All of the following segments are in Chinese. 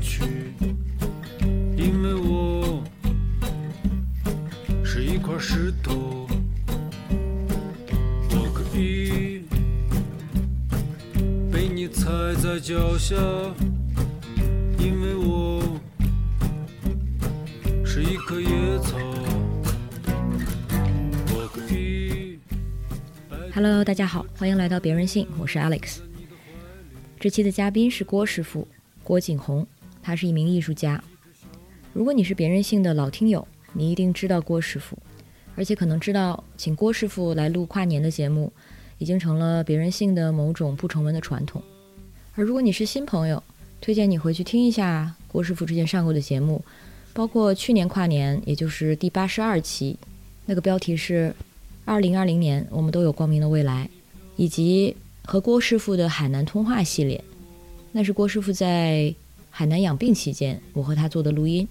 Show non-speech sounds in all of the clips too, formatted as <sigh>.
去，因为我是一块石头，我可以被你踩在脚下，因为我是一棵野草，我可以。Hello，大家好，欢迎来到别人信，我是 Alex。这期的嘉宾是郭师傅，郭景红，他是一名艺术家。如果你是别人性的老听友，你一定知道郭师傅，而且可能知道请郭师傅来录跨年的节目，已经成了别人性的某种不成文的传统。而如果你是新朋友，推荐你回去听一下郭师傅之前上过的节目，包括去年跨年，也就是第八十二期，那个标题是“二零二零年我们都有光明的未来”，以及和郭师傅的海南通话系列，那是郭师傅在海南养病期间，我和他做的录音。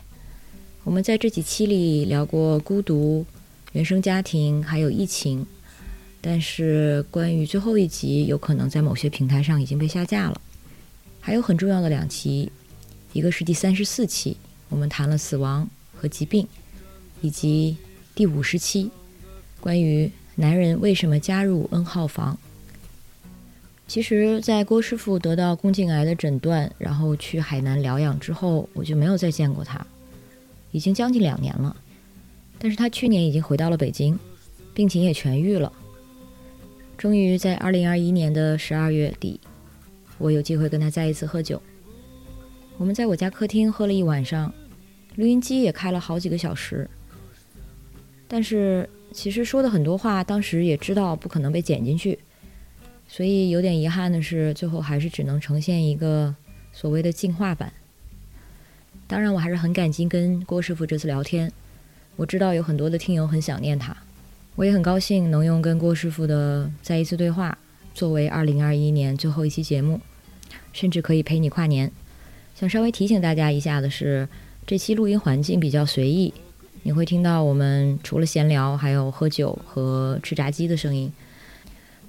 我们在这几期里聊过孤独、原生家庭，还有疫情。但是关于最后一集，有可能在某些平台上已经被下架了。还有很重要的两期，一个是第三十四期，我们谈了死亡和疾病，以及第五十期，关于男人为什么加入 N 号房。其实，在郭师傅得到宫颈癌的诊断，然后去海南疗养之后，我就没有再见过他，已经将近两年了。但是他去年已经回到了北京，病情也痊愈了。终于在二零二一年的十二月底，我有机会跟他再一次喝酒。我们在我家客厅喝了一晚上，录音机也开了好几个小时。但是其实说的很多话，当时也知道不可能被剪进去。所以有点遗憾的是，最后还是只能呈现一个所谓的进化版。当然，我还是很感激跟郭师傅这次聊天。我知道有很多的听友很想念他，我也很高兴能用跟郭师傅的再一次对话作为2021年最后一期节目，甚至可以陪你跨年。想稍微提醒大家一下的是，这期录音环境比较随意，你会听到我们除了闲聊，还有喝酒和吃炸鸡的声音。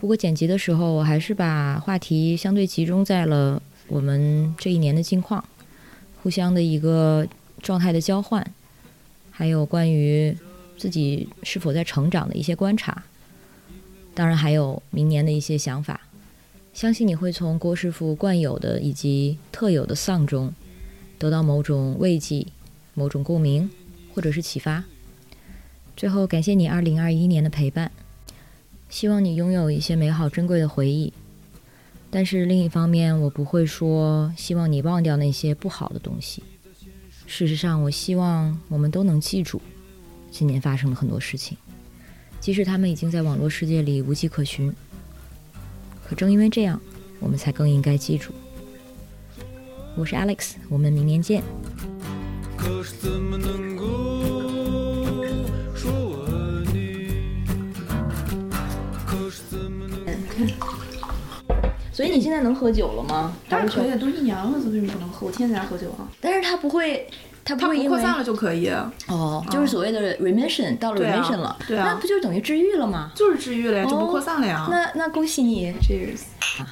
不过剪辑的时候，我还是把话题相对集中在了我们这一年的近况，互相的一个状态的交换，还有关于自己是否在成长的一些观察，当然还有明年的一些想法。相信你会从郭师傅惯有的以及特有的丧中，得到某种慰藉、某种共鸣，或者是启发。最后，感谢你二零二一年的陪伴。希望你拥有一些美好珍贵的回忆，但是另一方面，我不会说希望你忘掉那些不好的东西。事实上，我希望我们都能记住今年发生了很多事情，即使他们已经在网络世界里无迹可寻。可正因为这样，我们才更应该记住。我是 Alex，我们明年见。所以你现在能喝酒了吗？当然可以，都一年了，为什么不能喝？我天天在家喝酒啊。但是他不会，他不它会因为不扩散了就可以，哦，就是所谓的 remission 到 remission 了，对啊那不就等于治愈了吗？就是治愈了呀，就不哦扩散了呀。那那恭喜你，Cheers，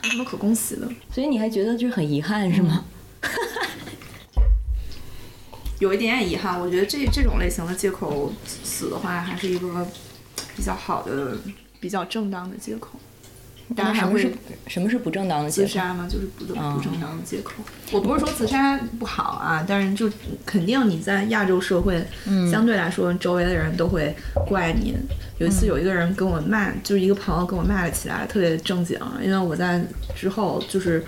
有什么可恭喜的？所以你还觉得就是很遗憾是吗？<laughs> 有一点点遗憾，我觉得这这种类型的借口死的话，还是一个比较好的、比较正当的借口。当然还会那什么是什么是不正当的借口？自杀吗，就是不正嗯不正当的借口。我不是说自杀不好啊，但是就肯定你在亚洲社会，嗯相对来说周围的人都会怪你。有一次有一个人跟我骂，就是一个朋友跟我骂了起来，特别正经，因为我在之后就是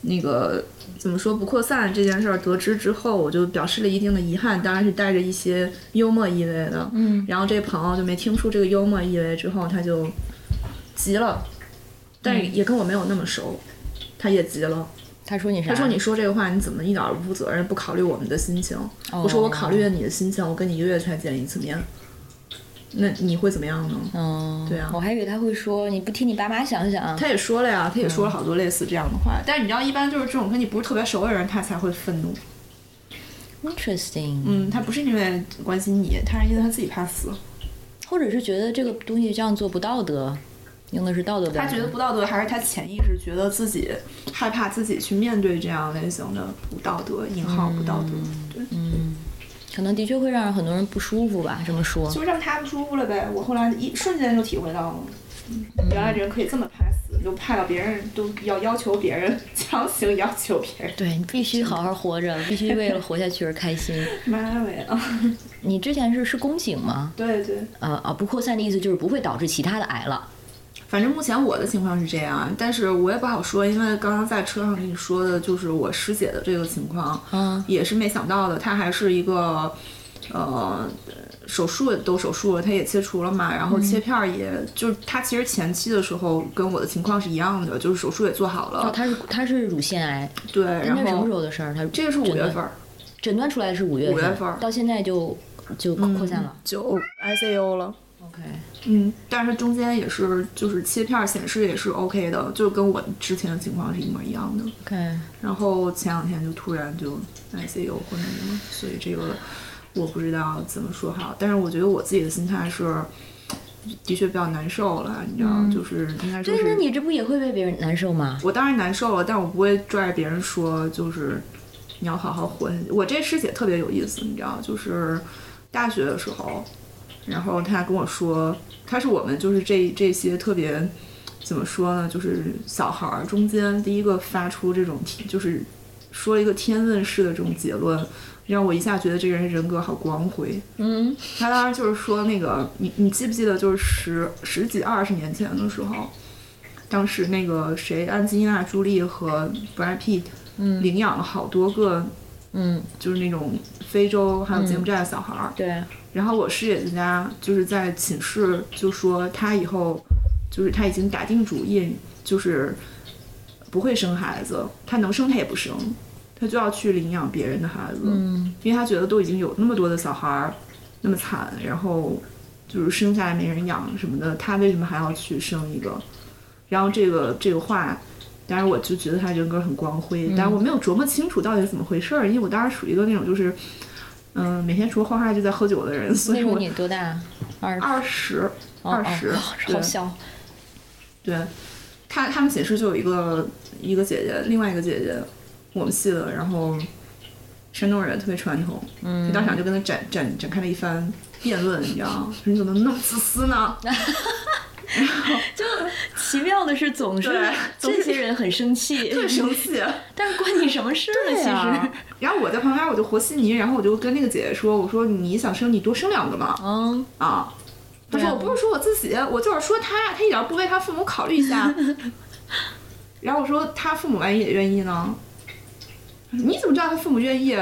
那个怎么说不扩散这件事儿得知之后，我就表示了一定的遗憾，当然是带着一些幽默意味的。嗯，然后这朋友就没听出这个幽默意味，之后他就急了，但是也跟我没有那么熟，他也急了。他说你啥？他说：“你说这个话，你怎么一点儿不负责任，不考虑我们的心情？”我说：“我考虑了你的心情，我跟你一个月才见一次面，那你会怎么样呢？”嗯，对啊我还以为他会说你不替你爸妈想想。他也说了呀，他也说了好多类似这样的话。但是你知道，一般就是这种跟你不是特别熟的人，他才会愤怒。Interesting，嗯，他不是因为关心你，他是因为他自己怕死。或者是觉得这个东西这样做不道德。用的是道德标他。觉得不道德，还是他潜意识觉得自己害怕自己去面对这样类型的不道德（引号不道德）对，嗯可能的确会让很多人不舒服吧。这么说，就让他不舒服了呗。我后来一瞬间就体会到了，嗯原来人可以这么怕死，就怕到别人都要要求别人，<laughs> 强行要求别人。对你必须好好活着，必须为了活下去而开心。<laughs> 妈喂啊！你之前是是宫颈吗？对对，呃啊，不扩散的意思就是不会导致其他的癌了。反正目前我的情况是这样，但是我也不好说，因为刚刚在车上跟你说的就是我师姐的这个情况，嗯也是没想到的，她还是一个，呃，手术都手术了，她也切除了嘛，然后切片儿也，就是她其实前期的时候跟我的情况是一样的，就是手术也做好了，哦，它是她是乳腺癌，对，然后什么时候的事儿？她这个是五月份儿，诊断出来的是五月份五月份到现在就就扩散了。就 ICU 了。OK，嗯，但是中间也是，就是切片儿显示也是 OK 的，就跟我之前的情况是一模一样的。OK，然后前两天就突然就 ICU 或者什么，所以这个我不知道怎么说好。但是我觉得我自己的心态是，的确比较难受了，你知道，就是应该说对，那是，你这不也会被别人难受吗？我当然难受了，但我不会拽着别人说，就是你要好好活下去。我这师姐特别有意思，你知道，就是大学的时候，然后他跟我说，他是我们就是这这些特别。怎么说呢？就是小孩儿中间第一个发出这种天，就是说一个天问式的这种结论，让我一下觉得这个人人格好光辉。嗯，他当时就是说那个，你你记不记得，就是十十几二十年前的时候，当时那个谁，安吉丽娜·朱莉和 Brad Pitt 领养了好多个，嗯，就是那种非洲还有柬埔寨的小孩儿。对，然后我师姐家就是在寝室就说她以后就是她已经打定主意，就是不会生孩子，她能生她也不生，她就要去领养别人的孩子，嗯因为她觉得都已经有那么多的小孩儿那么惨，然后就是生下来没人养什么的，她为什么还要去生一个？然后这个这个话。但是，我就觉得他人格很光辉，但是我没有琢磨清楚到底是怎么回事儿，因为我当时属于一个那种就是，嗯、每天除了画画就在喝酒的人，所以我那时候你多大？二二十，哦二十、好小。对，他他们寝室就有一个一个姐姐，另外一个姐姐，我们系的，然后山东人特别传统，嗯，当场就跟他展展展开了一番辩论，你知道吗？说你怎么那么自私呢？<laughs> <laughs> 奇妙的是，总是这些人很生气，<laughs> 特别生气。<laughs> 但是关你什么事呢？其实，然后我在旁边我就和稀泥，然后我就跟那个姐姐说：“我说你想生你多生两个嘛。”嗯，啊，不是我不是说我自己，我就是说他，他一点不为他父母考虑一下。然后我说他父母万一也愿意呢？你怎么知道他父母愿意？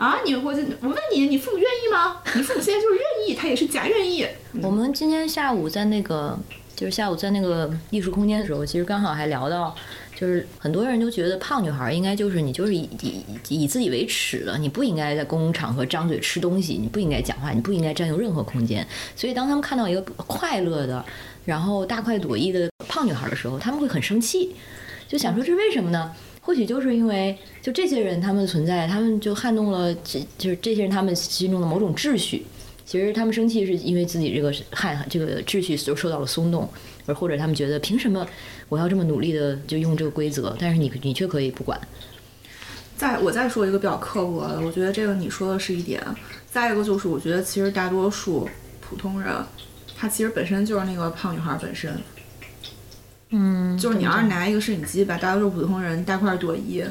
啊，你我就我问你，你父母愿意吗？你父母现在就是愿意，他也是假愿意。我们今天下午在那个，就是下午在那个艺术空间的时候，其实刚好还聊到，就是很多人都觉得胖女孩应该就是你就是以以以自己为耻的，你不应该在公共场合张嘴吃东西，你不应该讲话，你不应该占用任何空间。所以当他们看到一个快乐的，然后大快朵颐的胖女孩的时候，他们会很生气，就想说这是为什么呢？或许就是因为就这些人他们存在，他们就撼动了这就是这些人他们心中的某种秩序。其实他们生气是因为自己这个害这个秩序就受到了松动，而或者他们觉得凭什么我要这么努力的就用这个规则，但是你你却可以不管。再我再说一个比较刻薄的，我觉得这个你说的是一点。再一个就是，我觉得其实大多数普通人，他其实本身就是那个胖女孩本身。嗯，就是你要是拿一个摄影机把大多数普通人大块朵颐，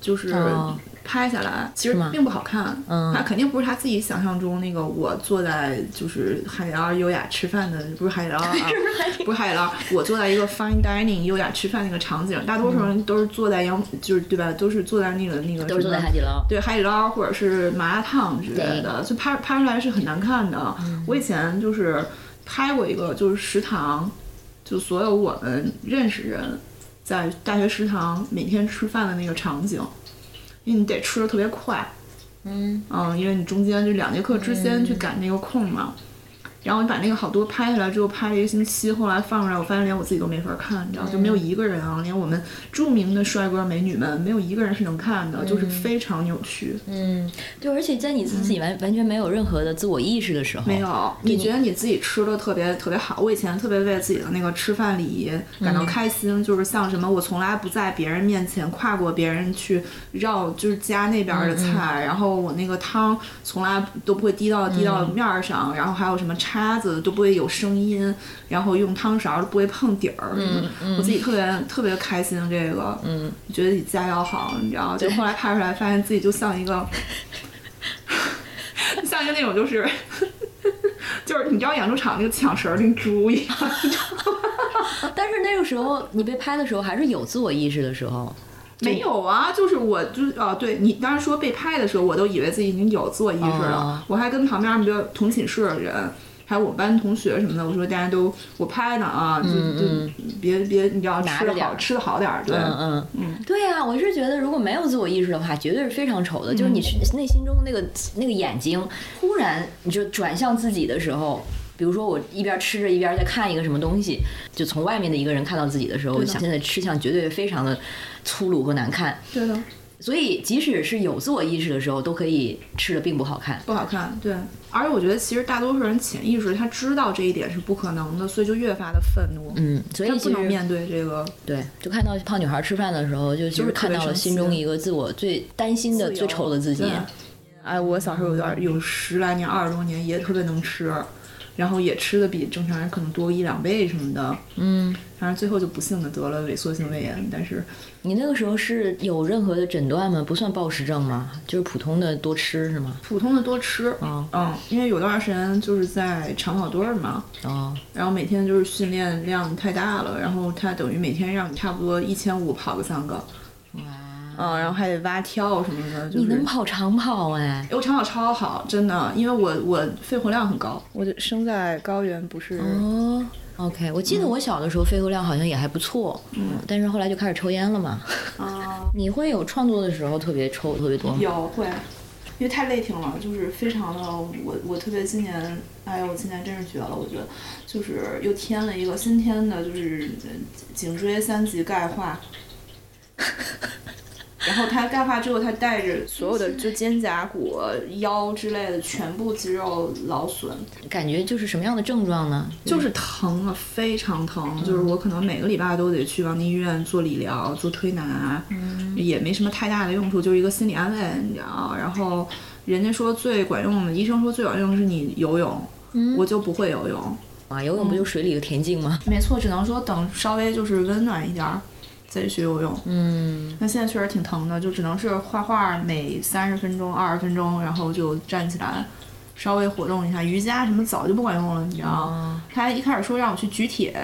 就是哦拍下来，其实并不好看。嗯他肯定不是他自己想象中那个我坐在就是海底捞优雅吃饭的，不是海底捞啊，<laughs> 不是海底捞，我坐在一个 fine dining 优雅吃饭那个场景，大多数人都是坐在阳，就是对吧？都是坐在那个那个都是坐在海底捞。对海底捞或者是麻辣烫之类的，就拍拍出来是很难看的。我以前就是拍过一个，就是食堂，就所有我们认识人在大学食堂每天吃饭的那个场景，因为你得吃的特别快，嗯嗯，因为你中间就两节课之间去赶那个空嘛。然后我把那个好多拍下来之后，拍了一个星期，后来放出来，我发现连我自己都没法看，你知道，就没有一个人啊，连我们著名的帅哥美女们，没有一个人是能看的，就是非常扭曲。嗯，对，而且在你自己完、完全没有任何的自我意识的时候，没有，你觉得你自己吃的特别特别好。我以前特别为自己的那个吃饭礼仪感到开心，就是像什么，我从来不在别人面前跨过别人去绕，就是夹那边的菜，然后我那个汤从来都不会滴到滴到面儿上，然后还有什么叉子都不会有声音，然后用汤勺都不会碰底儿，嗯我自己特别特别开心这个，嗯，觉得自己家教好，你知道，就后来拍出来发现自己就像一个。<laughs> 像一个那种就是，<laughs> 就是你知道养猪场那个抢食儿那猪一样，<laughs> 但是那个时候你被拍的时候还是有自我意识的时候，没有啊，就是我就是啊，对你当时说被拍的时候，我都以为自己已经有自我意识了，哦。我还跟旁边比如同寝室的人。还有我们班同学什么的，我说大家都我拍呢啊，就就别别，你知道吃的好拿着点吃的好点儿，对，嗯嗯嗯，对呀、我是觉得如果没有自我意识的话，绝对是非常丑的。就是你内心中那个那个眼睛，忽然你就转向自己的时候。比如说，我一边吃着一边在看一个什么东西，就从外面的一个人看到自己的时候，我想现在吃相绝对非常的粗鲁和难看。对的，所以，即使是有自我意识的时候，都可以吃的并不好看。不好看，对。而且我觉得，其实大多数人潜意识他知道这一点是不可能的，所以就越发的愤怒。嗯，所以不能面对这个对，就看到胖女孩吃饭的时候，就其就是看到了心中一个自我最担心的、最丑的自己对。哎，我小时候有点有十来年、二十多年，也特别能吃，然后也吃的比正常人可能多一两倍什么的。嗯，反正最后就不幸的得了萎缩性胃炎，但是你那个时候是有任何的诊断吗？不算暴食症吗？就是普通的多吃是吗？普通的多吃。哦嗯，因为有段时间就是在长跑队儿嘛，哦，然后每天就是训练量太大了，然后他等于每天让你差不多一千五跑个三个，哇，嗯，然后还得蛙跳什么的，就是你能跑长跑哎？我长跑超好，真的，因为我我肺活量很高，我就生在高原，不是哦，OK，我记得我小的时候肺活量好像也还不错，嗯，但是后来就开始抽烟了嘛。啊，你会有创作的时候特别抽特别多吗？有会，因为太累挺了，就是非常的，我我特别今年，哎呦，我今年真是绝了，我觉得就是又添了一个新添的，就是呃颈椎三级钙化。<laughs> 然后他钙化之后，他带着所有的就肩胛骨、腰之类的全部肌肉劳损，感觉就是什么样的症状呢？就是疼啊，非常疼。就是我可能每个礼拜都得去王宁医院做理疗、做推拿，也没什么太大的用处，就是一个心理安慰，你知道。然后人家说最管用的，医生说最管用的是你游泳，我就不会游泳。啊，游泳不就水里的田径吗？没错，只能说等稍微就是温暖一点儿再去学游泳。嗯，那现在确实挺疼的，就只能是画画，每三十分钟、二十分钟，然后就站起来，稍微活动一下。瑜伽什么早就不管用了，你知道。吗他一开始说让我去举铁，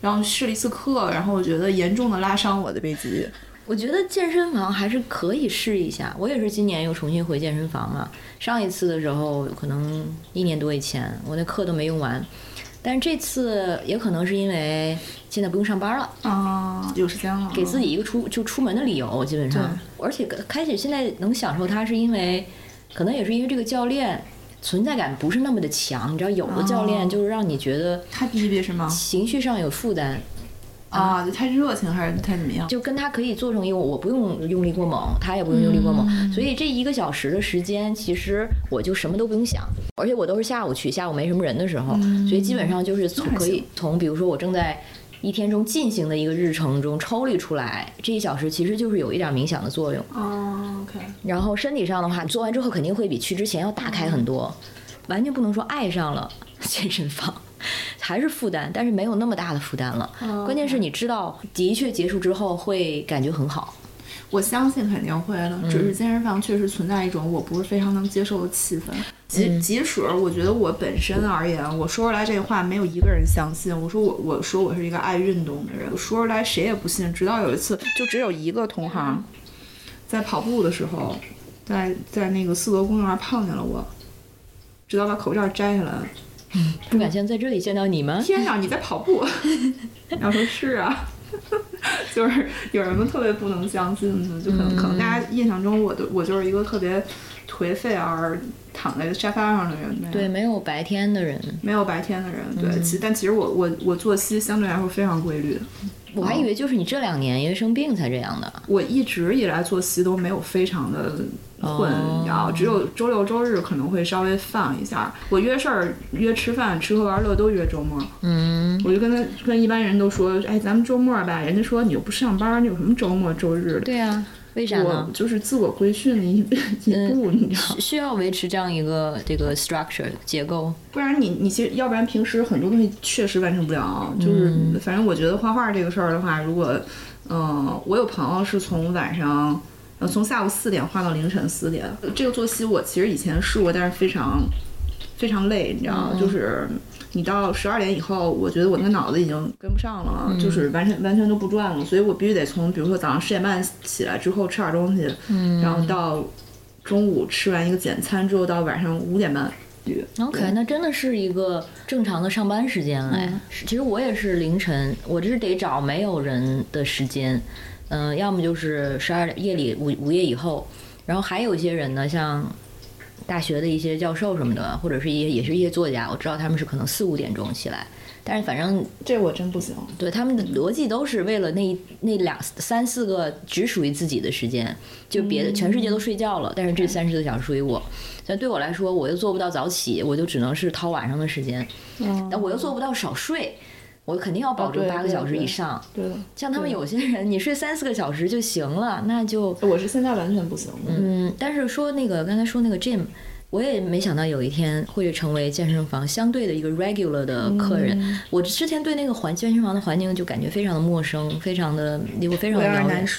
然后试了一次课，然后我觉得严重的拉伤我的背肌。我觉得健身房还是可以试一下。我也是今年又重新回健身房了。上一次的时候可能一年多以前，我那课都没用完。但是这次也可能是因为现在不用上班了，啊，有时间了，给自己一个出就出门的理由，基本上。而且开始现在能享受它，是因为可能也是因为这个教练存在感不是那么的强。你知道，有的教练就是让你觉得太逼逼是吗？情绪上有负担，啊，就太热情还是太怎么样？就跟他可以做成一个，我不用用力过猛，他也不用用力过猛，所以这一个小时的时间，其实我就什么都不用想，而且我都是下午去，下午没什么人的时候，所以基本上就是从可以从比如说我正在一天中进行的一个日程中抽离出来，这一小时其实就是有一点冥想的作用。哦，OK，然后身体上的话，做完之后肯定会比去之前要大开很多，完全不能说爱上了 <laughs> 健身房，还是负担，但是没有那么大的负担了。关键是你知道，的确结束之后会感觉很好。我相信肯定会的，只是健身房确实存在一种我不是非常能接受的气氛。即即使我觉得我本身而言，我说出来这话没有一个人相信。我说我我说我是一个爱运动的人，我说出来谁也不信。直到有一次，就只有一个同行在跑步的时候，在在那个四德公园碰见了我，直到把口罩摘下来。不敢像在这里见到你吗？天啊，你在跑步？<laughs> 然后说是啊，<laughs> 就是有什么特别不能相信的？就可能可能大家印象中我的我就是一个特别颓废而躺在沙发上的人。对，没有白天的人，没有白天的人，对，其但其实我我我作息相对来说非常规律，我还以为就是你这两年因为生病才这样的。我一直以来作息都没有非常的混，哦你知道，只有周六周日可能会稍微放一下。我约事儿、约吃饭、吃喝玩乐都约周末，嗯，我就跟他跟一般人都说，哎，咱们周末吧。人家说你又不上班，你有什么周末周日的？对啊，为啥呢？就是自我规训的一一步，你知道，需需要维持这样一个这个 structure 结构。不然你你其实要不然平时很多东西确实完成不了。就是、反正我觉得画画这个事儿的话，如果嗯、我有朋友是从晚上呃从下午四点画到凌晨四点，这个作息我其实以前试过，但是非常非常累，你知道，就是。你到十二点以后，我觉得我那个脑子已经跟不上了，就是完全完全都不转了，所以我必须得从比如说早上十点半起来之后吃点东西，然后到中午吃完一个简餐之后，到晚上五点半 OK，那真的是一个正常的上班时间哎。是其实我也是凌晨，我这是得找没有人的时间，嗯、要么就是十二点夜里午午夜以后，然后还有一些人呢，像大学的一些教授什么的，或者是一些也是一些作家，我知道他们是可能四五点钟起来，但是反正这我真不行。对他们的逻辑都是为了那那两三四个只属于自己的时间，就别的全世界都睡觉了，但是这三十个小时属于我。所以对我来说，我又做不到早起，我就只能是掏晚上的时间，但我又做不到少睡，我肯定要保证八个小时对对以上。对的，像他们有些人，你睡三四个小时就行了，那就我是现在完全不行。嗯，嗯。但是说那个刚才说那个 gym。我也没想到有一天会成为健身房相对的一个 regular 的客人。嗯我之前对那个环健身房的环境就感觉非常的陌生，非常的离我非常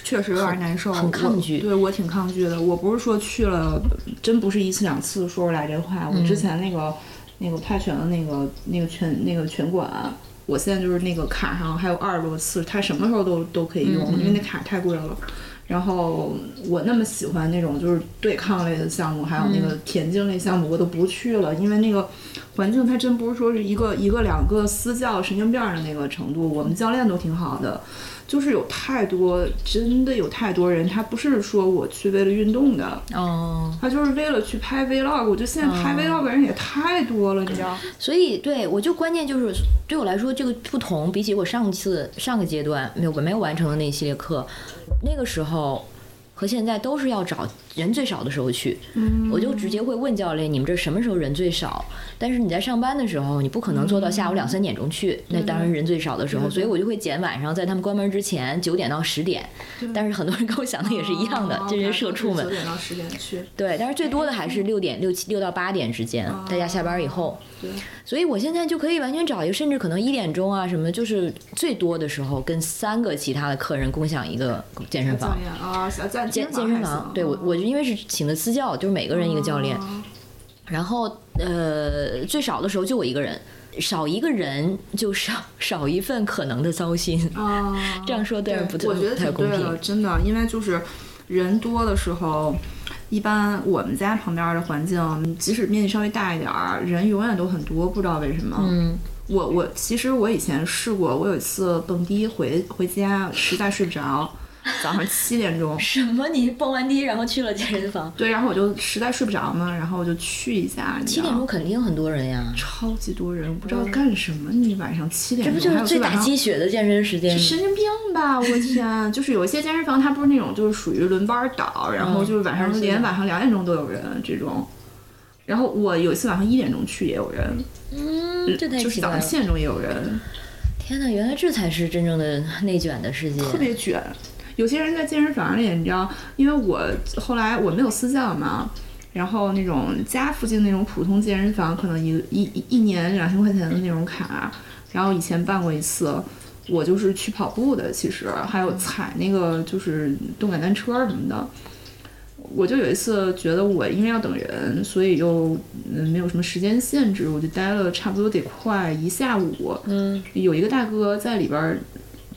确实有点难受，很抗拒我对我挺抗拒的。我不是说去了，真不是一次两次说出来这话。我之前那个、那个泰拳的那个那个拳那个拳馆。我现在就是那个卡上还有二十多次，它什么时候都都可以用，因为那卡太贵了。然后我那么喜欢那种就是对抗类的项目，还有那个田径类项目，我都不去了，因为那个环境它真不是说是一个一个两个私教神经病的那个程度。我们教练都挺好的，就是有太多真的有太多人，他不是说我去为了运动的，哦，他就是为了去拍 vlog。我觉得现在拍 vlog 的人也太多了，你知道？所以对我就关键就是对我来说，这个不同，比起我上次上个阶段没有没有完成的那一系列课，那个时候和现在都是要找人最少的时候去，我就直接会问教练，你们这什么时候人最少？但是你在上班的时候，你不可能做到下午两三点钟去，那当然人最少的时候，所以我就会捡晚上在他们关门之前九点到十点。但是很多人跟我想的也是一样的，这些社畜们九。点到十点去，对，但是最多的还是六点六七六到八点之间，大家下班以后。对，所以我现在就可以完全找一个，甚至可能一点钟啊什么，就是最多的时候跟三个其他的客人共享一个健身房。啊，健健身房，对我我因为是请的私教，就是每个人一个教练，然后呃最少的时候就我一个人，少一个人就少少一份可能的糟心。啊，这样说对人不我觉得太公挺对的，真的，因为就是人多的时候。一般我们家旁边的环境，即使面积稍微大一点儿，人永远都很多，不知道为什么。嗯，我我其实我以前试过，我有一次蹦迪回回家，实在睡不着，<laughs> 早上七点钟，什么？你蹦完迪然后去了健身房？对，然后我就实在睡不着嘛，然后我就去一下。七点钟肯定很多人呀，超级多人，我不知道干什么。你晚上七点这，不就是最打鸡血的健身时间？神经病吧！我天，<laughs> 就是有一些健身房，它不是那种就是属于轮班倒，然后就是晚上嗯连晚上两点钟都有人这种。然后我有一次晚上一点钟去也有人，嗯，这太就。早上七点钟也有人，天哪，原来这才是真正的内卷的世界。特别卷。有些人在健身房里，你知道，因为我后来我没有私教嘛，然后那种家附近那种普通健身房，可能一一一一年两千块钱的那种卡，然后以前办过一次。我就是去跑步的，其实还有踩那个就是动感单车什么的。我就有一次觉得我因为要等人，所以又嗯没有什么时间限制，我就待了差不多得快一下午。嗯，有一个大哥在里边儿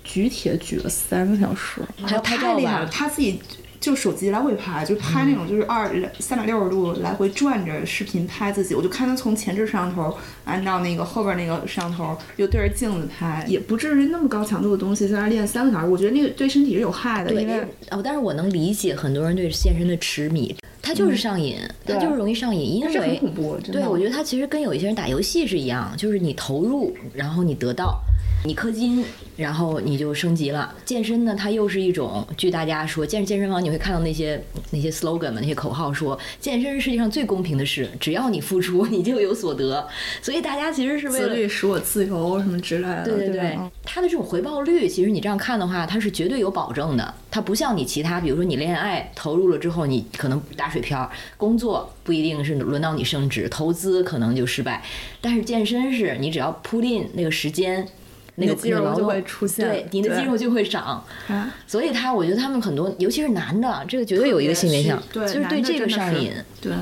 举铁举了三个小时，还要拍照吧太厉害了，他自己就手机来回拍，就拍那种就是二三百六十度来回转着视频拍自己，我就看他从前置摄像头按到那个后边那个摄像头，又对着镜子拍，也不至于那么高强度的东西在那练三个小时，我觉得那个对身体是有害的，因为哦，但是我能理解很多人对健身的痴迷，他就是上瘾，他对就是容易上瘾，因这很为恐怖，真的。对我觉得他其实跟有一些人打游戏是一样，就是你投入，然后你得到。你氪金，然后你就升级了。健身呢，它又是一种，据大家说，健健身房你会看到那些那些 slogan 嘛，那些口号说，健身是世界上最公平的事，只要你付出，你就有所得。所以大家其实是为了自律使我自由什么之类的，对对对对，它的这种回报率，其实你这样看的话，它是绝对有保证的。它不像你其他，比如说你恋爱投入了之后，你可能打水漂；工作不一定是轮到你升职，投资可能就失败。但是健身是你只要铺定那个时间，那个肌肉就会出现对，你的肌肉就会长。啊所以他，我觉得他们很多，尤其是男的，这个绝对有一个性别向，对，就是对这个上瘾。对，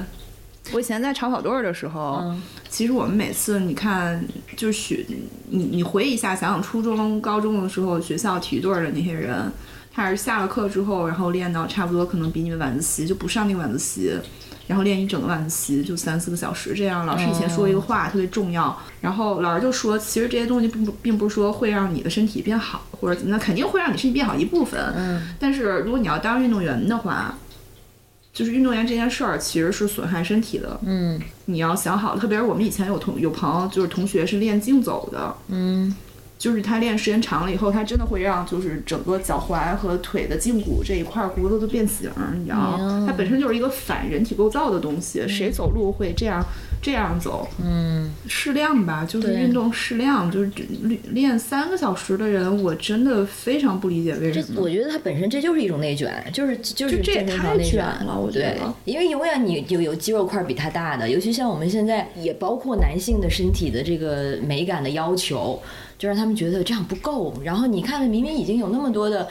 我以前在长跑队儿的时候，嗯其实我们每次你看，就是学你你回忆一下，想想初中、高中的时候，学校体育队儿的那些人，他是下了课之后，然后练到差不多可能比你们晚自习就不上那个晚自习。然后练一整个晚自习，就三四个小时这样。老师以前说一个话、特别重要，然后老师就说，其实这些东西并不并不是说会让你的身体变好，或者怎么样，肯定会让你身体变好一部分。嗯，但是如果你要当运动员的话，就是运动员这件事儿其实是损害身体的。嗯你要想好，特别是我们以前有同有朋友，就是同学是练竞走的，嗯，就是他练时间长了以后，他真的会让就是整个脚踝和腿的胫骨这一块骨头都变形，你知道吗？嗯它本身就是一个反人体构造的东西，谁走路会这样这样走？嗯，适量吧，就是运动适量，就是练练三个小时的人，我真的非常不理解为什么。我觉得它本身这就是一种内卷，就是就是这也太卷内卷了我觉得，因为永远你有有肌肉块比它大的，尤其像我们现在也包括男性的身体的这个美感的要求，就让他们觉得这样不够。然后你看看，明明已经有那么多的。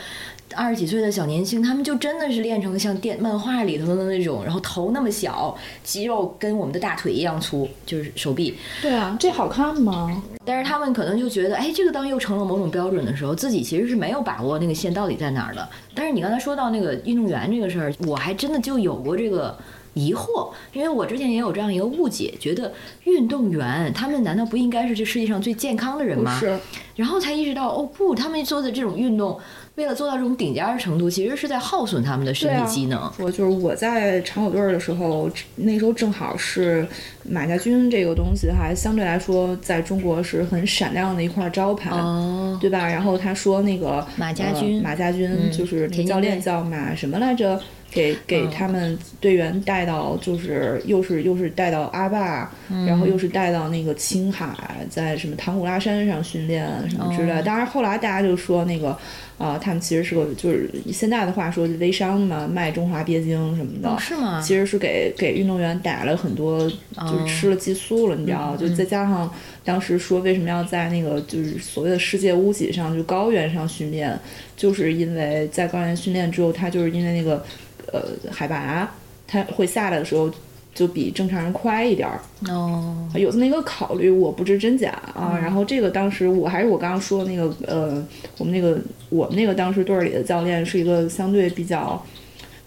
二十几岁的小年轻，他们就真的是练成像电漫画里头的那种，然后头那么小，肌肉跟我们的大腿一样粗，就是手臂，对啊，这好看吗？但是他们可能就觉得，哎，这个当又成了某种标准的时候，自己其实是没有把握那个线到底在哪儿的。但是你刚才说到那个运动员这个事儿，我还真的就有过这个疑惑，因为我之前也有这样一个误解，觉得运动员他们难道不应该是这世界上最健康的人吗？是，然后才意识到，哦不，他们做的这种运动，为了做到这种顶尖儿的程度，其实是在耗损他们的身体机能。我就是我在长跑队儿的时候，那时候正好是马家军这个东西还相对来说在中国是很闪亮的一块招牌。哦，对吧？然后他说那个马家军呃马家军嗯就是田教练叫马什么来着？给给嗯。他们队员带到，就是又是又是带到阿坝，嗯然后又是带到那个青海，在什么唐古拉山上训练什么之类当然后来大家就说那个，啊、他们其实是个就是现在的话说微商嘛，卖中华鳖精什么的。哦是吗？其实是给给运动员打了很多，就是吃了激素了，你知道？嗯就再加上当时说为什么要在那个就是所谓的世界屋脊上，就高原上训练，就是因为在高原训练之后，他就是因为那个呃海拔，它会下来的时候就比正常人快一点儿，哦，有这么一个考虑，我不知真假啊。然后这个当时我还是我刚刚说的那个呃，我们那个我们那个当时队儿里的教练是一个相对比较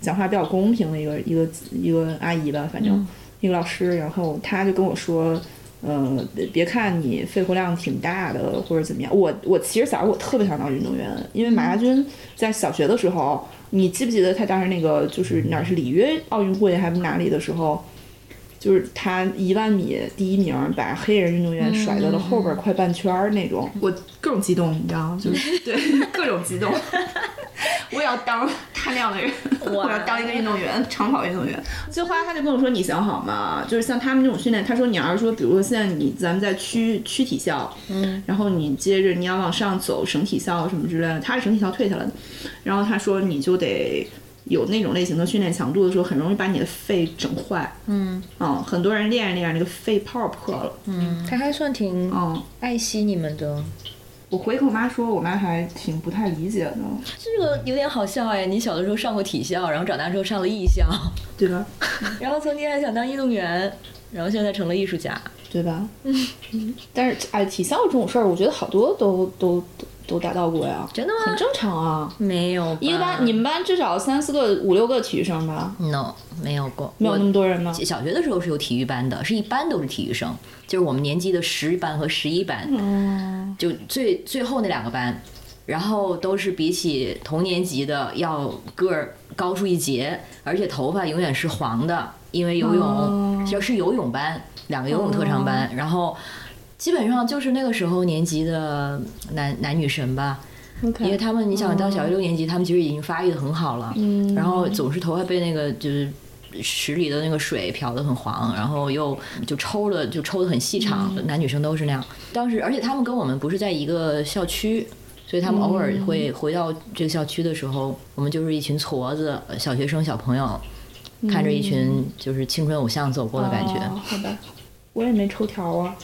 讲话比较公平的一个一个一个阿姨吧，反正、一个老师，然后她就跟我说。呃，别别看你肺活量挺大的，或者怎么样，我我其实小时候我特别想当运动员，因为马家军在小学的时候，你记不记得他当时那个就是哪是里约奥运会还是哪里的时候，就是他一万米第一名，把黑人运动员甩到了后边快半圈儿那种，我各种激动，你知道吗？就是 <laughs> 对各种激动。我也要当他那样的人，我要当一个运动员，长跑运动员。最后来他就跟我说：“你想好吗？就是像他们这种训练，他说你要是说，比如说现在你咱们在区区体校，嗯，然后你接着你要往上走省体校什么之类的，他是省体校退下来的，然后他说你就得有那种类型的训练强度的时候，很容易把你的肺整坏。嗯，嗯，很多人练着练着，那个肺泡破了。嗯，他还算挺嗯，爱惜你们的。我回跟我妈说，我妈还挺不太理解的，这个有点好笑哎！你小的时候上过体校，然后长大之后上了艺校，<laughs> 对吧？然后曾经还想当运动员，然后现在成了艺术家。对吧？嗯但是哎，体校这种事儿，我觉得好多都都都达到过呀，真的吗？很正常啊。没有，一个班你们班至少三四个、五六个体育生吧？no 没有过，没有那么多人吗？小学的时候是有体育班的，是一班都是体育生，就是我们年级的十班和十一班，嗯，就最最后那两个班，然后都是比起同年级的要个儿高出一截，而且头发永远是黄的，因为游泳，哦。其实是游泳班，两个游泳特长班，然后基本上就是那个时候年级的男男女神吧。因为他们你想到小学六年级，他们其实已经发育的很好了，嗯。然后总是头发被那个就是。池里的那个水漂得很黄，然后又就抽了就抽的很细长，男女生都是那样。当时，而且他们跟我们不是在一个校区，所以他们偶尔会回到这个校区的时候，我们就是一群矬子，小学生小朋友，看着一群就是青春偶像走过的感觉。哦好吧，我也没抽条啊，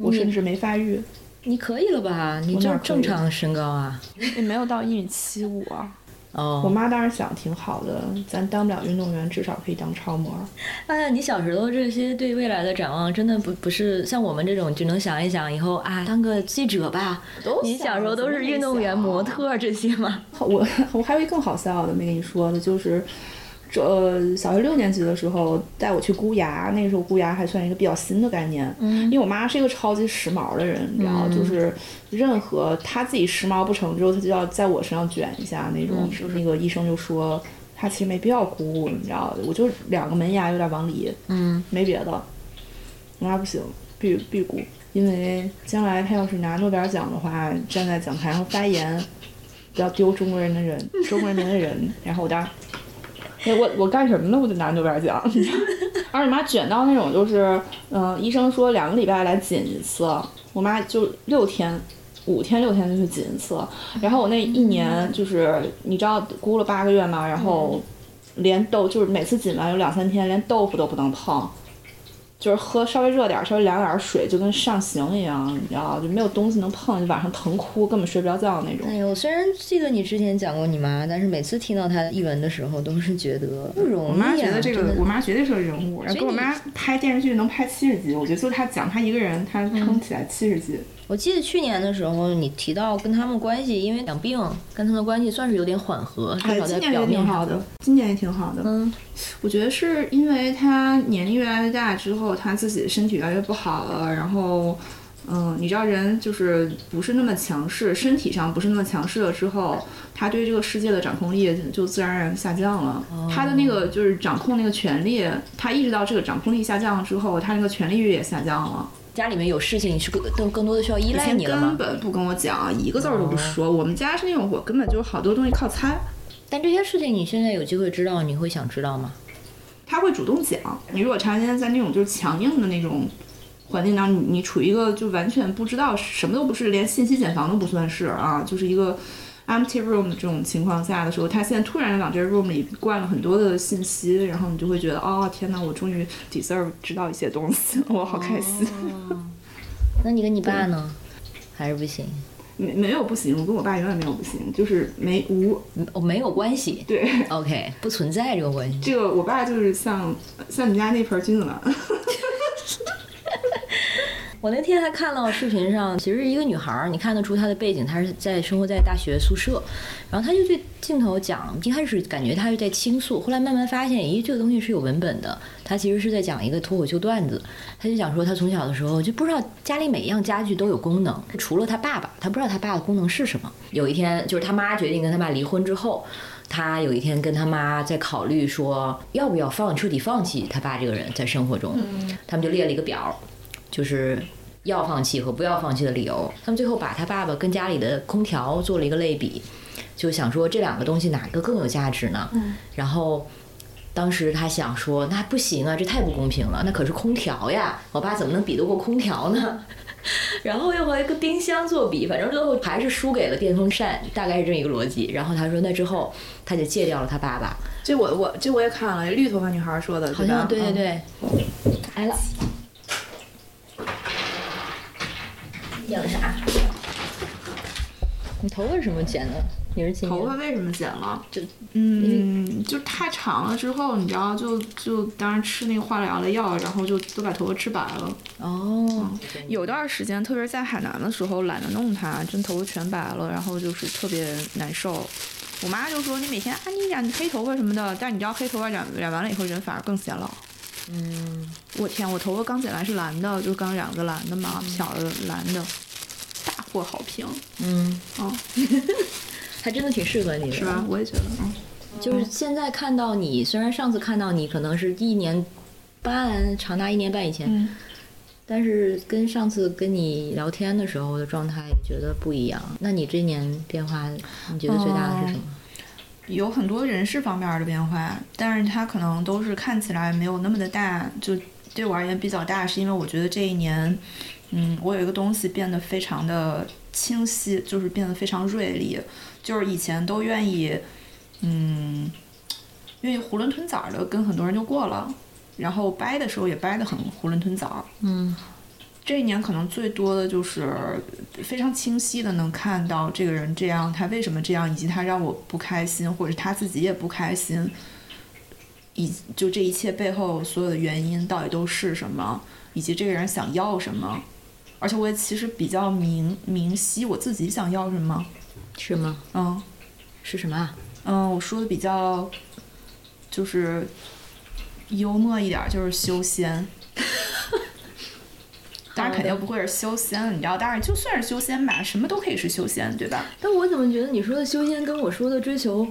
我甚至没发育，你可以了吧？你就是我哪可以正常身高啊。也没有到一米七五啊。哦，我妈当时想挺好的，咱当不了运动员，至少可以当超模。哎呀，你小时候这些对未来的展望，真的不不是像我们这种只能想一想以后啊，当个记者吧。都你小时候都是运动员、模特这些吗？我我还有一更好笑的没跟你说的，就是这、呃、小学六年级的时候带我去箍牙，那个时候箍牙还算一个比较新的概念。嗯因为我妈是一个超级时髦的人，你知道，就是任何她自己时髦不成之后，她就要在我身上卷一下那种。就是那个医生就说，她其实没必要箍，你知道，我就两个门牙有点往里，嗯，没别的。我妈不行，必必箍，因为将来她要是拿诺贝尔奖的话，站在讲台上发言，不要丢中国人的人，中国人民的人。然后我当我我干什么呢？我就拿诺贝尔奖。而且我妈卷到那种就是，嗯、医生说两个礼拜来紧一次，我妈就六天。五天六天就去紧一次，然后我那一年就是你知道估了八个月嘛，然后连豆就是每次紧完有两三天连豆腐都不能碰，就是喝稍微热点儿、稍微凉点儿水，就跟上刑一样，你知道，就没有东西能碰，就晚上疼哭，根本睡不着觉那种。哎呦，虽然记得你之前讲过你妈，但是每次听到她的译文的时候，都是觉得不容易、啊。我妈觉得这，个我妈绝对是个人物，然后跟我妈拍电视剧能拍七十集，我觉得就她讲她一个人，她撑起来七十集。我记得去年的时候，你提到跟他们关系，因为养病，跟他们的关系算是有点缓和，至少在表面上。的，今年也挺好的。嗯，我觉得是因为他年龄越来越大之后，他自己的身体越来越不好了，然后。嗯，你知道人就是不是那么强势，身体上不是那么强势了之后，他对这个世界的掌控力就自然而然下降了。他的那个就是掌控那个权力，他意识到这个掌控力下降了之后，他那个权力欲也下降了。家里面有事情是更更更多的需要依赖你了吗？根本不跟我讲，一个字儿都不说。我们家是那种我根本就好多东西靠猜，但这些事情你现在有机会知道，你会想知道吗？他会主动讲。你如果长时间在那种就是强硬的那种环境当中，你你处于一个就完全不知道什么都不是，连信息茧房都不算是啊，就是一个 empty room 这种情况下的时候，他现在突然往这个 room 里灌了很多的信息，然后你就会觉得哦天哪，我终于 deserve 知道一些东西，我好开心。<laughs> 那你跟你爸呢？还是不行？没没有不行，我跟我爸永远没有不行，就是没无哦，没有关系。对。OK，不存在这个关系。这个我爸就是像像你家那盆君子兰，<laughs> 我那天还看到视频上，其实一个女孩儿，你看得出她的背景，她是在生活在大学宿舍，然后她就对镜头讲，一开始感觉她是在倾诉，后来慢慢发现，咦，这个东西是有文本的，她其实是在讲一个脱口秀段子。她就讲说，她从小的时候就不知道家里每一样家具都有功能，除了她爸爸，她不知道她爸的功能是什么。有一天，就是她妈决定跟她爸离婚之后。她有一天跟她妈在考虑说，要不要放彻底放弃她爸这个人，在生活中，他们就列了一个表，就是要放弃和不要放弃的理由。他们最后把他爸爸跟家里的空调做了一个类比，就想说这两个东西哪个更有价值呢？然后。当时他想说，那不行啊，这太不公平了。那可是空调呀，我爸怎么能比得过空调呢？<laughs> 然后又和一个冰箱做比，反正最后还是输给了电风扇，大概是这么一个逻辑。然后他说，那之后他就戒掉了他爸爸，这我我这我也看了，绿头发女孩说的，好像对对嗯对，来了，要的啥？你头发是什么剪的？你是头发为什么剪了？就嗯，就太长了之后，你知道，就就当时吃那个化疗的药，然后就都把头发吃白了。哦，有段时间，特别是在海南的时候，懒得弄它，真头发全白了，然后就是特别难受。我妈就说你每天啊你染黑头发什么的，但是你知道黑头发染染完了以后人反而更显老。嗯，我天，我头发刚剪完是蓝的，就刚染了个蓝的嘛，漂的蓝的，大获好评。嗯，哦，<laughs> 还真的挺适合你的，是吧？？我也觉得，嗯，就是现在看到你，虽然上次看到你可能是一年半，长达一年半以前，嗯但是跟上次跟你聊天的时候的状态觉得不一样。那你这一年变化，你觉得最大的是什么？有很多人事方面的变化，但是它可能都是看起来没有那么的大，就对我而言比较大，是因为我觉得这一年，嗯，我有一个东西变得非常的清晰，就是变得非常锐利，就是以前都愿意，嗯，愿意囫囵吞枣的跟很多人就过了，然后掰的时候也掰得很囫囵吞枣，嗯。这一年可能最多的就是非常清晰的能看到这个人这样，他为什么这样，以及他让我不开心，或者他自己也不开心，以就这一切背后所有的原因到底都是什么，以及这个人想要什么。而且我也其实比较明明晰我自己想要什么，是吗？嗯是什么啊？嗯，我说的比较就是幽默一点儿，就是修仙。肯定不会是修仙，你知道，当然就算是修仙吧，什么都可以是修仙，对吧？但我怎么觉得你说的修仙跟我说的追求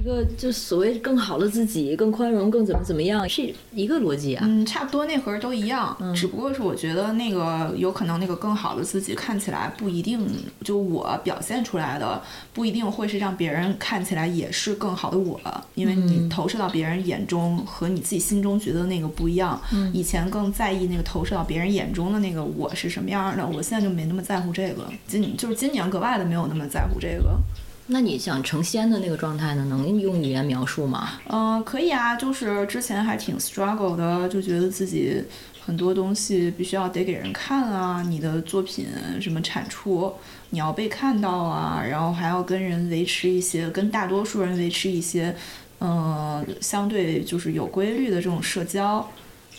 一个就所谓更好的自己、更宽容、更怎么怎么样是一个逻辑啊？嗯，差不多内核都一样，嗯只不过是我觉得那个有可能那个更好的自己看起来不一定，就我表现出来的不一定会是让别人看起来也是更好的我，因为你嗯投射到别人眼中和你自己心中觉得那个不一样。嗯以前更在意那个投射到别人眼中的那个我是什么样的，我现在就没那么在乎这个。今就是今年格外的没有那么在乎这个。那你想成仙的那个状态呢？能用语言描述吗？嗯，可以啊，就是之前还挺 struggle 的，就觉得自己很多东西必须要得给人看啊，你的作品什么产出，你要被看到啊，然后还要跟人维持一些，跟大多数人维持一些，嗯、相对就是有规律的这种社交。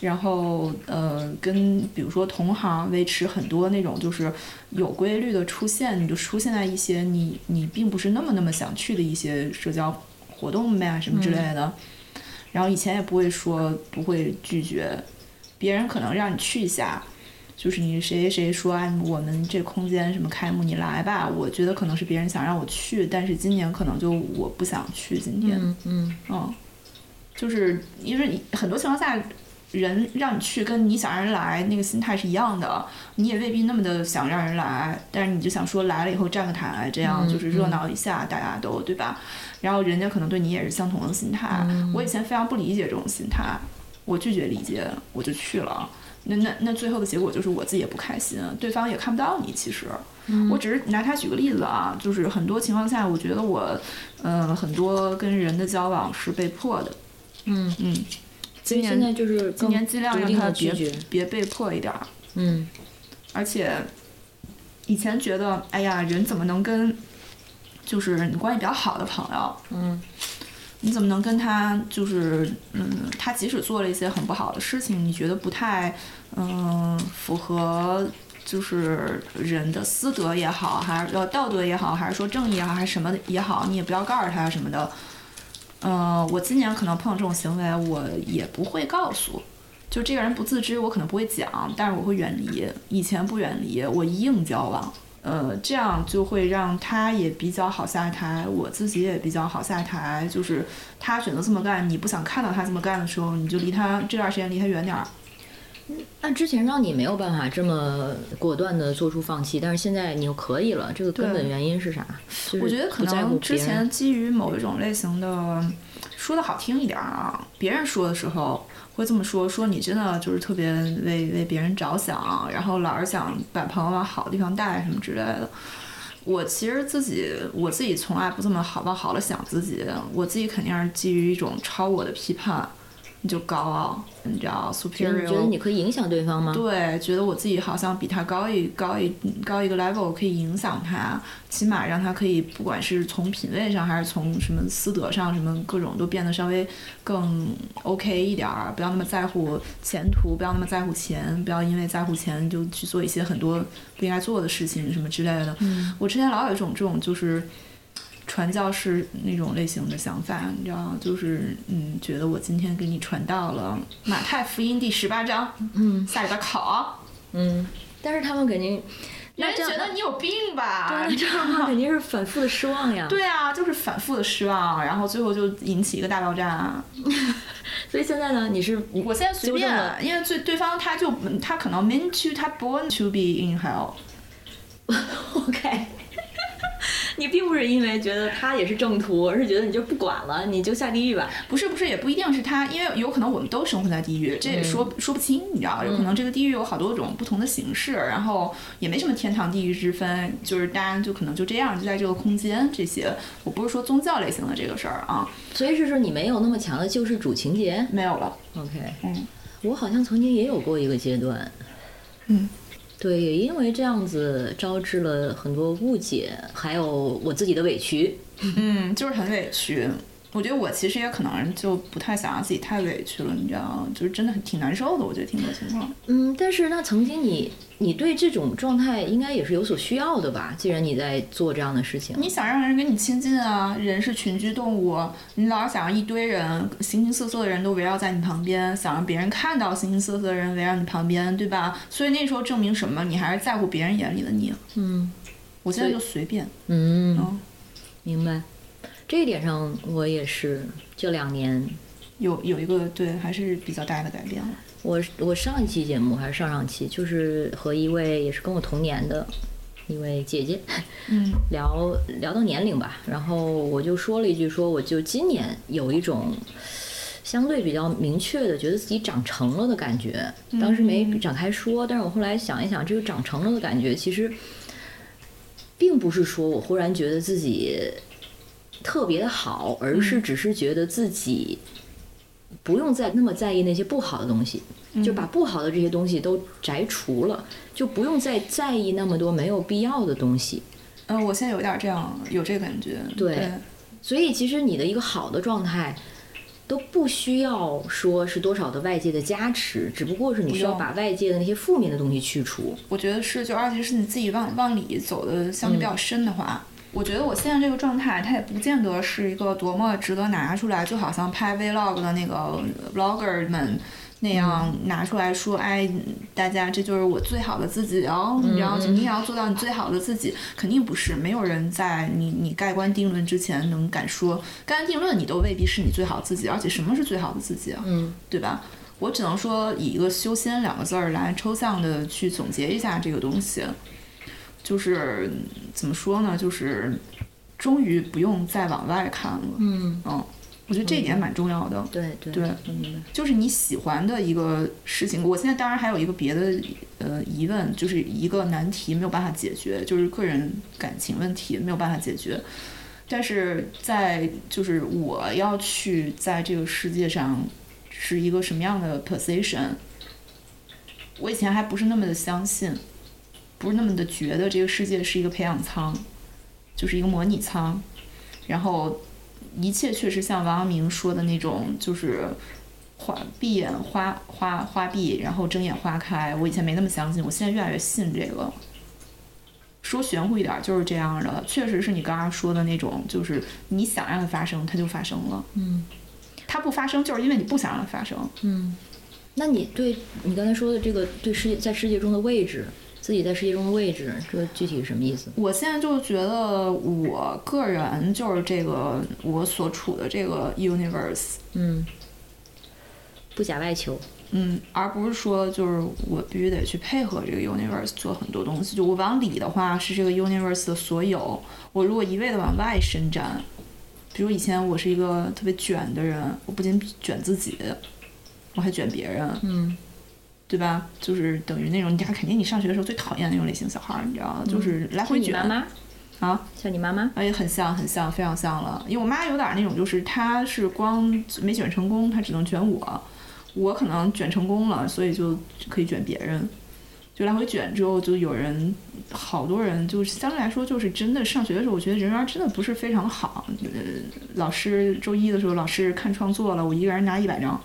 然后，呃，跟比如说同行维持很多那种就是有规律的出现，你就出现在一些你你并不是那么那么想去的一些社交活动呗，什么之类的。然后以前也不会说不会拒绝，别人可能让你去一下，就是你谁谁说啊，我们这空间什么开幕你来吧，我觉得可能是别人想让我去，但是今年可能就我不想去今天，嗯嗯嗯，就是因为很多情况下。人让你去，跟你想让人来那个心态是一样的，你也未必那么的想让人来，但是你就想说来了以后站个台，这样嗯就是热闹一下，大家都对吧？然后人家可能对你也是相同的心态。我以前非常不理解这种心态，我拒绝理解，我就去了。那那那最后的结果就是我自己也不开心，对方也看不到你。其实，我只是拿他举个例子啊，就是很多情况下，我觉得我，呃，很多跟人的交往是被迫的。嗯，嗯，今年现在就是今年尽量让他别。别被迫一点儿。嗯而且以前觉得，哎呀，人怎么能跟就是你关系比较好的朋友，嗯你怎么能跟他就是嗯，他即使做了一些很不好的事情，你觉得不太嗯符合就是人的私德也好，还是要道德也好，还是说正义也好，还是什么也好，你也不要告诉他什么的。嗯、我今年可能碰到这种行为，我也不会告诉。就这个人不自知，我可能不会讲，但是我会远离。以前不远离，我硬交往。呃，这样就会让他也比较好下台，我自己也比较好下台。就是他选择这么干，你不想看到他这么干的时候，你就离他这段时间离他远点儿。那之前让你没有办法这么果断的做出放弃，但是现在你又可以了，这个根本原因是啥？就是我觉得可能之前基于某一种类型的，说的好听一点儿啊，别人说的时候会这么说，说你真的就是特别为为别人着想，然后老是想把朋友往好的地方带什么之类的。我其实自己我自己从来不这么好往好了想自己，我自己肯定是基于一种超我的批判，你就高傲，你知道你觉得 superior 觉得你可以影响对方吗？对，觉得我自己好像比他高一高一高一个 level，可以影响他，起码让他可以不管是从品味上还是从什么私德上，什么各种都变得稍微更 OK 一点儿，不要那么在乎前途，不要那么在乎钱，不要因为在乎钱就去做一些很多不应该做的事情什么之类的。嗯我之前老有一种这种就是。传教士那种类型的想法，你知道，就是嗯，觉得我今天给你传到了马太福音第十八章，嗯下里边考，嗯，但是他们肯定，那人这样觉得你有病吧？对，这样的话肯定是反复的失望呀。<laughs> 对啊，就是反复的失望，然后最后就引起一个大爆炸。<laughs> 所以现在呢，你是我现在随便，因为对对方他就他可能 meant to 他 born to be in hell，OK。<laughs> 你并不是因为觉得他也是正途，而是觉得你就不管了，你就下地狱吧。不是不是，也不一定是他，因为有可能我们都生活在地狱，这也说、说不清，你知道，有可能这个地狱有好多种不同的形式，然后也没什么天堂地狱之分，就是大家就可能就这样，就在这个空间这些，我不是说宗教类型的这个事儿啊，所以是说你没有那么强的救世主情节。没有了，OK，嗯。我好像曾经也有过一个阶段，嗯，对，也因为这样子招致了很多误解，还有我自己的委屈。嗯，就是很委屈。我觉得我其实也可能就不太想让自己太委屈了，你知道吗？就是真的很挺难受的，我觉得挺多情况。嗯，但是那曾经你你对这种状态应该也是有所需要的吧？既然你在做这样的事情，你想让人跟你亲近啊，人是群居动物，你老是想让一堆人形形色色的人都围绕在你旁边，想让别人看到形形色色的人围绕你旁边，对吧？所以那时候证明什么？你还是在乎别人眼里的你。嗯我现在就随便，嗯，嗯，明白。这一点上，我也是这两年，有有一个对，还是比较大的改变了。我我上一期节目还是上上期，就是和一位也是跟我同年的一位姐姐，<laughs> 嗯聊聊到年龄吧，然后我就说了一句说，我就今年有一种相对比较明确的觉得自己长成了的感觉。当时没展开说，但是我后来想一想，这个长成了的感觉，其实并不是说我忽然觉得自己特别的好，而是只是觉得自己不用再那么在意那些不好的东西。就把不好的这些东西都摘除了，就不用再在意那么多没有必要的东西。嗯，我现在有点这样，有这个感觉。对对所以其实你的一个好的状态，都不需要说是多少的外界的加持，只不过是你需要把外界的那些负面的东西去除。我觉得是，就而且是你自己往往里走的相对比较深的话，我觉得我现在这个状态，它也不见得是一个多么值得拿出来，就好像拍 vlog 的那个 vlogger 们。那样拿出来说，哎，大家这就是我最好的自己哦，你知道，你也要做到你最好的自己，肯定不是，没有人在你你盖棺定论之前能敢说，盖棺定论你都未必是你最好的自己，而且什么是最好的自己啊？嗯对吧？我只能说以一个修仙两个字儿来抽象的去总结一下这个东西，就是怎么说呢？就是终于不用再往外看了。嗯，嗯，我觉得这一点蛮重要的。对对对。就是你喜欢的一个事情，我现在当然还有一个别的呃疑问，就是一个难题没有办法解决，就是个人感情问题没有办法解决。但是在就是我要去在这个世界上是一个什么样的 position，我以前还不是那么的相信，不是那么的觉得这个世界是一个培养舱，就是一个模拟舱，然后一切确实像王阳明说的那种，就是花闭眼花花花闭，然后睁眼花开。我以前没那么相信，我现在越来越信这个。说玄乎一点儿就是这样的，确实是你刚刚说的那种，就是你想让它发生，它就发生了。嗯它不发生，就是因为你不想让它发生。嗯，那你对你刚才说的这个对世界在世界中的位置，自己在世界中的位置，这个具体是什么意思？我现在就觉得，我个人就是这个我所处的这个 universe，嗯，不假外求。嗯，而不是说就是我必须得去配合这个 universe 做很多东西。就我往里的话是这个 universe 的所有，我如果一味的往外伸展，比如以前我是一个特别卷的人，我不仅卷自己，我还卷别人，嗯对吧？就是等于那种，你看肯定你上学的时候最讨厌那种类型小孩儿，你知道吗？就是来回卷。是你妈妈。啊，像你妈妈？哎，很像，很像，非常像了。因为我妈有点那种，就是她是光没卷成功，她只能卷我，我可能卷成功了，所以就可以卷别人。就来回卷之后，就有人，好多人，就是相对来说，就是真的上学的时候，我觉得人缘真的不是非常好。呃，老师周一的时候，老师看创作了，我一个人拿一百张，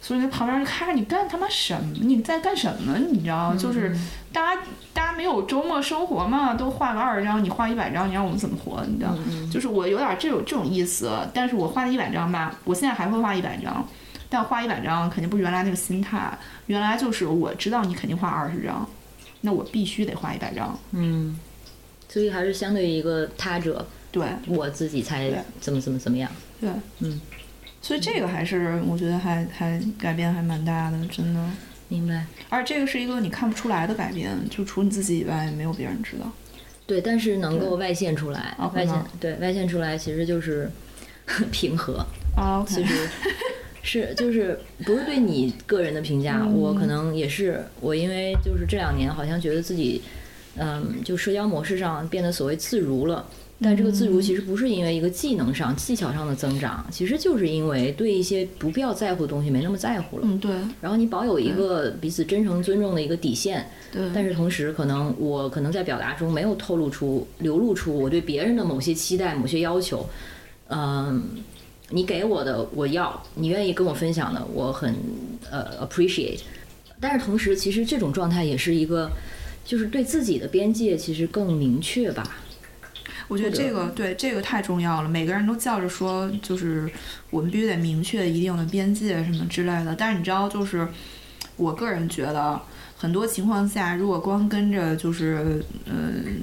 所以那旁边就看着你干他妈什么？你在干什么？你知道，就是大家大家没有周末生活嘛，都画个二十张，你画一百张，你让我们怎么活？你知道，就是我有点这种这种意思。但是我画了一百张吧，我现在还会画一百张。但画一百张肯定不是原来那个心态，原来就是我知道你肯定画二十张，那我必须得画一百张。嗯，所以还是相对于一个他者，对我自己才怎么怎么怎么样。对，嗯，所以这个还是我觉得还还改变还蛮大的，真的。明白。而这个是一个你看不出来的改变，就除你自己以外，没有别人知道。对，但是能够外现出来，外现对外现出来，其实就是 <laughs> 平和。其实是就是不是对你个人的评价，嗯 <laughs> 我可能也是我，因为就是这两年好像觉得自己，嗯，就社交模式上变得所谓自如了。但这个自如其实不是因为一个技能上、技巧上的增长，其实就是因为对一些不必要在乎的东西没那么在乎了。嗯，对然后你保有一个彼此真诚尊重的一个底线，对，但是同时可能我可能在表达中没有透露出、流露出我对别人的某些期待、某些要求。嗯，你给我的我要，你愿意跟我分享的，我很呃 appreciate。但是同时，其实这种状态也是一个，就是对自己的边界其实更明确吧。我觉得这个对这个太重要了，每个人都叫着说，就是我们必须得明确一定的边界什么之类的。但是你知道，就是我个人觉得，很多情况下，如果光跟着就是嗯。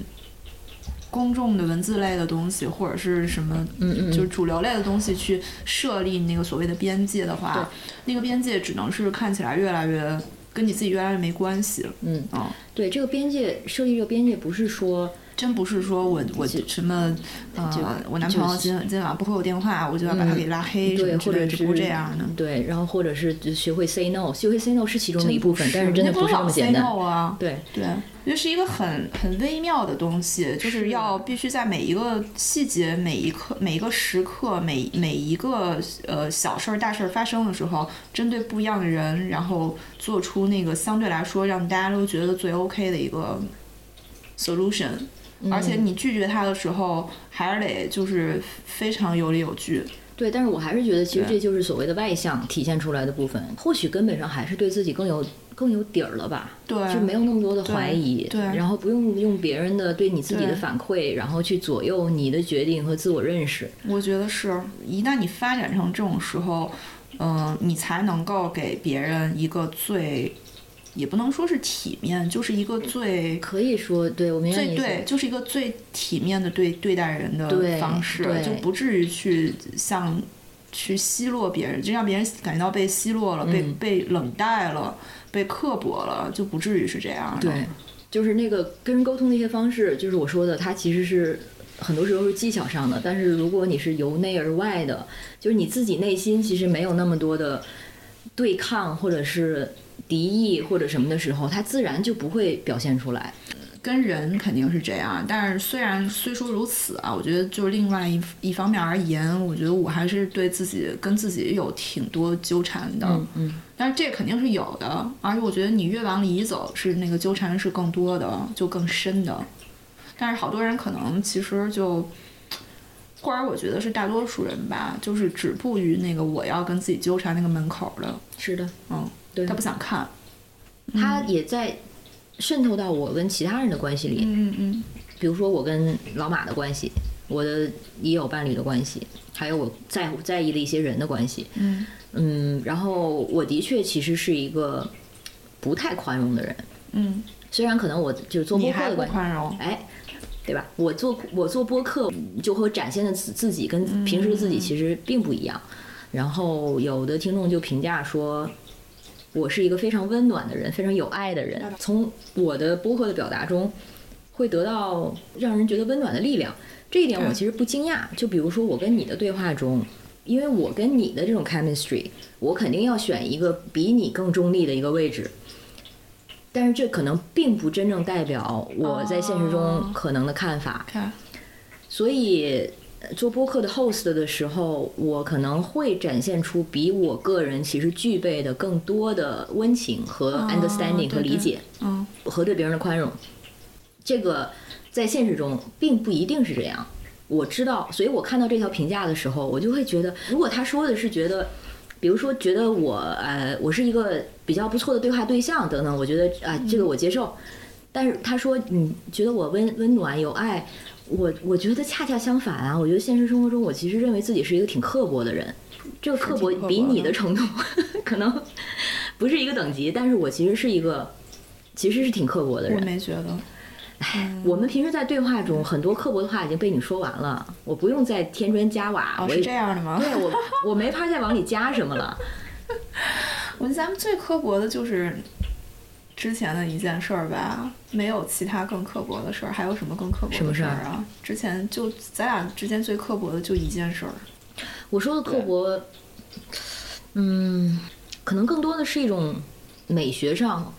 公众的文字类的东西，或者是什么，嗯嗯，就是主流类的东西去设立那个所谓的边界的话，那个边界只能是看起来越来越跟你自己越来越没关系了。嗯啊、对这个边界设立这个边界，不是说真不是说我我就什么呃，我男朋友今今晚不回我电话，我就要把他给拉黑什对，或者是这不这样的。对，然后或者是就学会 say no，学会 say no 是其中的一部分，但是真的不老是那么 say 简单。no 啊，对，对，我觉得是一个很很微妙的东西，就是要必须在每一个细节、每一刻、每一个时刻、每每一个呃小事儿、大事儿发生的时候，针对不一样的人，然后做出那个相对来说让大家都觉得最 OK 的一个 solution。而且你拒绝他的时候，还是得就是非常有理有据。对，但是我还是觉得，其实这就是所谓的外向体现出来的部分。或许根本上还是对自己更有更有底儿了吧，对，就没有那么多的怀疑，对对然后不用用别人的对你自己的反馈，然后去左右你的决定和自我认识。我觉得是，一旦你发展成这种时候，嗯、你才能够给别人一个最，也不能说是体面，就是一个最可以说，对我最对，就是一个最体面的对对待人的方式，对就不至于去像去奚落别人，就让别人感觉到被奚落了，被嗯被冷待了，被刻薄了，就不至于是这样的。对，就是那个跟人沟通的一些方式，就是我说的，它其实是很多时候是技巧上的，但是如果你是由内而外的，就是你自己内心其实没有那么多的对抗或者是敌意或者什么的时候，他自然就不会表现出来。跟人肯定是这样，但是虽然虽说如此啊，我觉得就是另外一一方面而言，我觉得我还是对自己跟自己有挺多纠缠的。嗯嗯，但是这肯定是有的，而且我觉得你越往里走，是那个纠缠是更多的，就更深的。但是好多人可能其实就，或者我觉得是大多数人吧，就是止步于那个我要跟自己纠缠那个门口的，是的，嗯，对他不想看，他也在渗透到我跟其他人的关系里。嗯嗯比如说我跟老马的关系，我的已有伴侣的关系，还有我在乎在意的一些人的关系。嗯嗯，然后我的确其实是一个不太宽容的人，嗯，虽然可能我就是做播客的关系，宽容，哎，对吧？我做我做播客就和展现的自自己跟平时的自己其实并不一样。然后有的听众就评价说，我是一个非常温暖的人，非常有爱的人。从我的播客的表达中，会得到让人觉得温暖的力量。这一点我其实不惊讶。就比如说我跟你的对话中，因为我跟你的这种 chemistry，我肯定要选一个比你更中立的一个位置。但是这可能并不真正代表我在现实中哦可能的看法。看，所以呃做播客的 host 的时候，我可能会展现出比我个人其实具备的更多的温情和哦 understanding 和理解。嗯和对别人的宽容，这个在现实中并不一定是这样。我知道，所以我看到这条评价的时候，我就会觉得，如果他说的是觉得，比如说觉得我呃我是一个比较不错的对话对象等等，我觉得啊、这个我接受。但是他说你觉得我温温暖有爱，我我觉得恰恰相反啊！我觉得现实生活中我其实认为自己是一个挺刻薄的人，这个刻薄比你的的程度 <laughs> 可能不是一个等级，但是我其实是一个其实是挺刻薄的我人。没觉得。我们平时在对话中，很多刻薄的话已经被你说完了，我不用再添砖加瓦。哦，是这样的吗？对我我没法再往里加什么了。<laughs> 我觉得咱们最刻薄的就是之前的一件事儿吧，没有其他更刻薄的事儿。还有什么更刻薄的事儿事儿啊？之前就咱俩之间最刻薄的就一件事儿。我说的刻薄，嗯，可能更多的是一种美学上、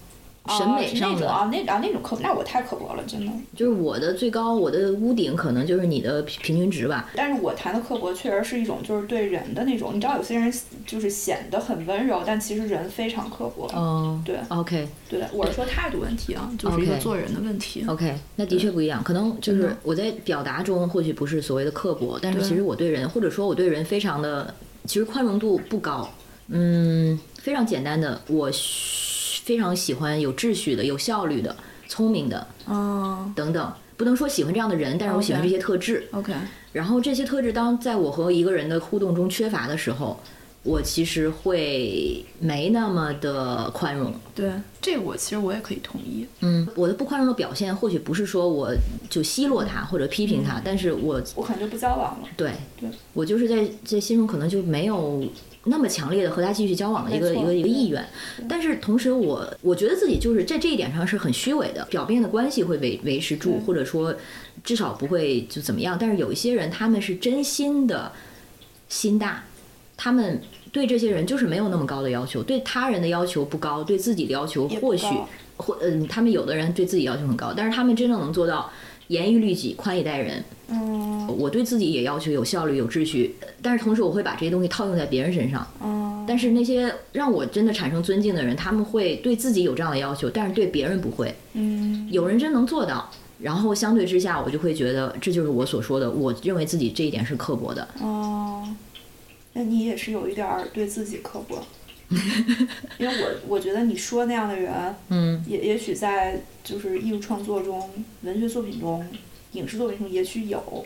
审美上的。哦啊，那啊那种刻薄，那我太刻薄了，真的。就是我的最高，我的屋顶可能就是你的平平均值吧。但是我谈的刻薄确实是一种就是对人的那种，你知道有些人就是显得很温柔，但其实人非常刻薄。嗯，对，OK 对，我是说态度问题啊，就是一个做人的问题。OK，那的确不一样。可能就是我在表达中或许不是所谓的刻薄，但是其实我对人，或者说我对人非常的，其实宽容度不高。嗯，非常简单的，我需非常喜欢有秩序的、有效率的、聪明的嗯等等。不能说喜欢这样的人，但是我喜欢这些特质。，OK，然后这些特质当在我和一个人的互动中缺乏的时候，我其实会没那么的宽容。对，这个我其实我也可以同意。嗯，我的不宽容的表现或许不是说我就奚落他或者批评他，但是我我可能就不交往了。对对我就是在在心中可能就没有那么强烈的和他继续交往的一个一个一个意愿。但是同时我我觉得自己就是在这一点上是很虚伪的，表面的关系会维维持住，或者说至少不会就怎么样。但是有一些人他们是真心的心大，他们。对这些人就是没有那么高的要求，对他人的要求不高，对自己的要求或许高或嗯，他们有的人对自己要求很高，但是他们真正能做到严于律己、宽以待人。嗯我对自己也要求有效率、有秩序，但是同时我会把这些东西套用在别人身上。嗯，但是那些让我真的产生尊敬的人，他们会对自己有这样的要求，但是对别人不会。嗯有人真能做到，然后相对之下，我就会觉得这就是我所说的，我认为自己这一点是刻薄的。哦，那你也是有一点儿对自己刻薄，<laughs> 因为我我觉得你说那样的人，嗯，也也许在就是艺术创作中、文学作品中、影视作品中也许有，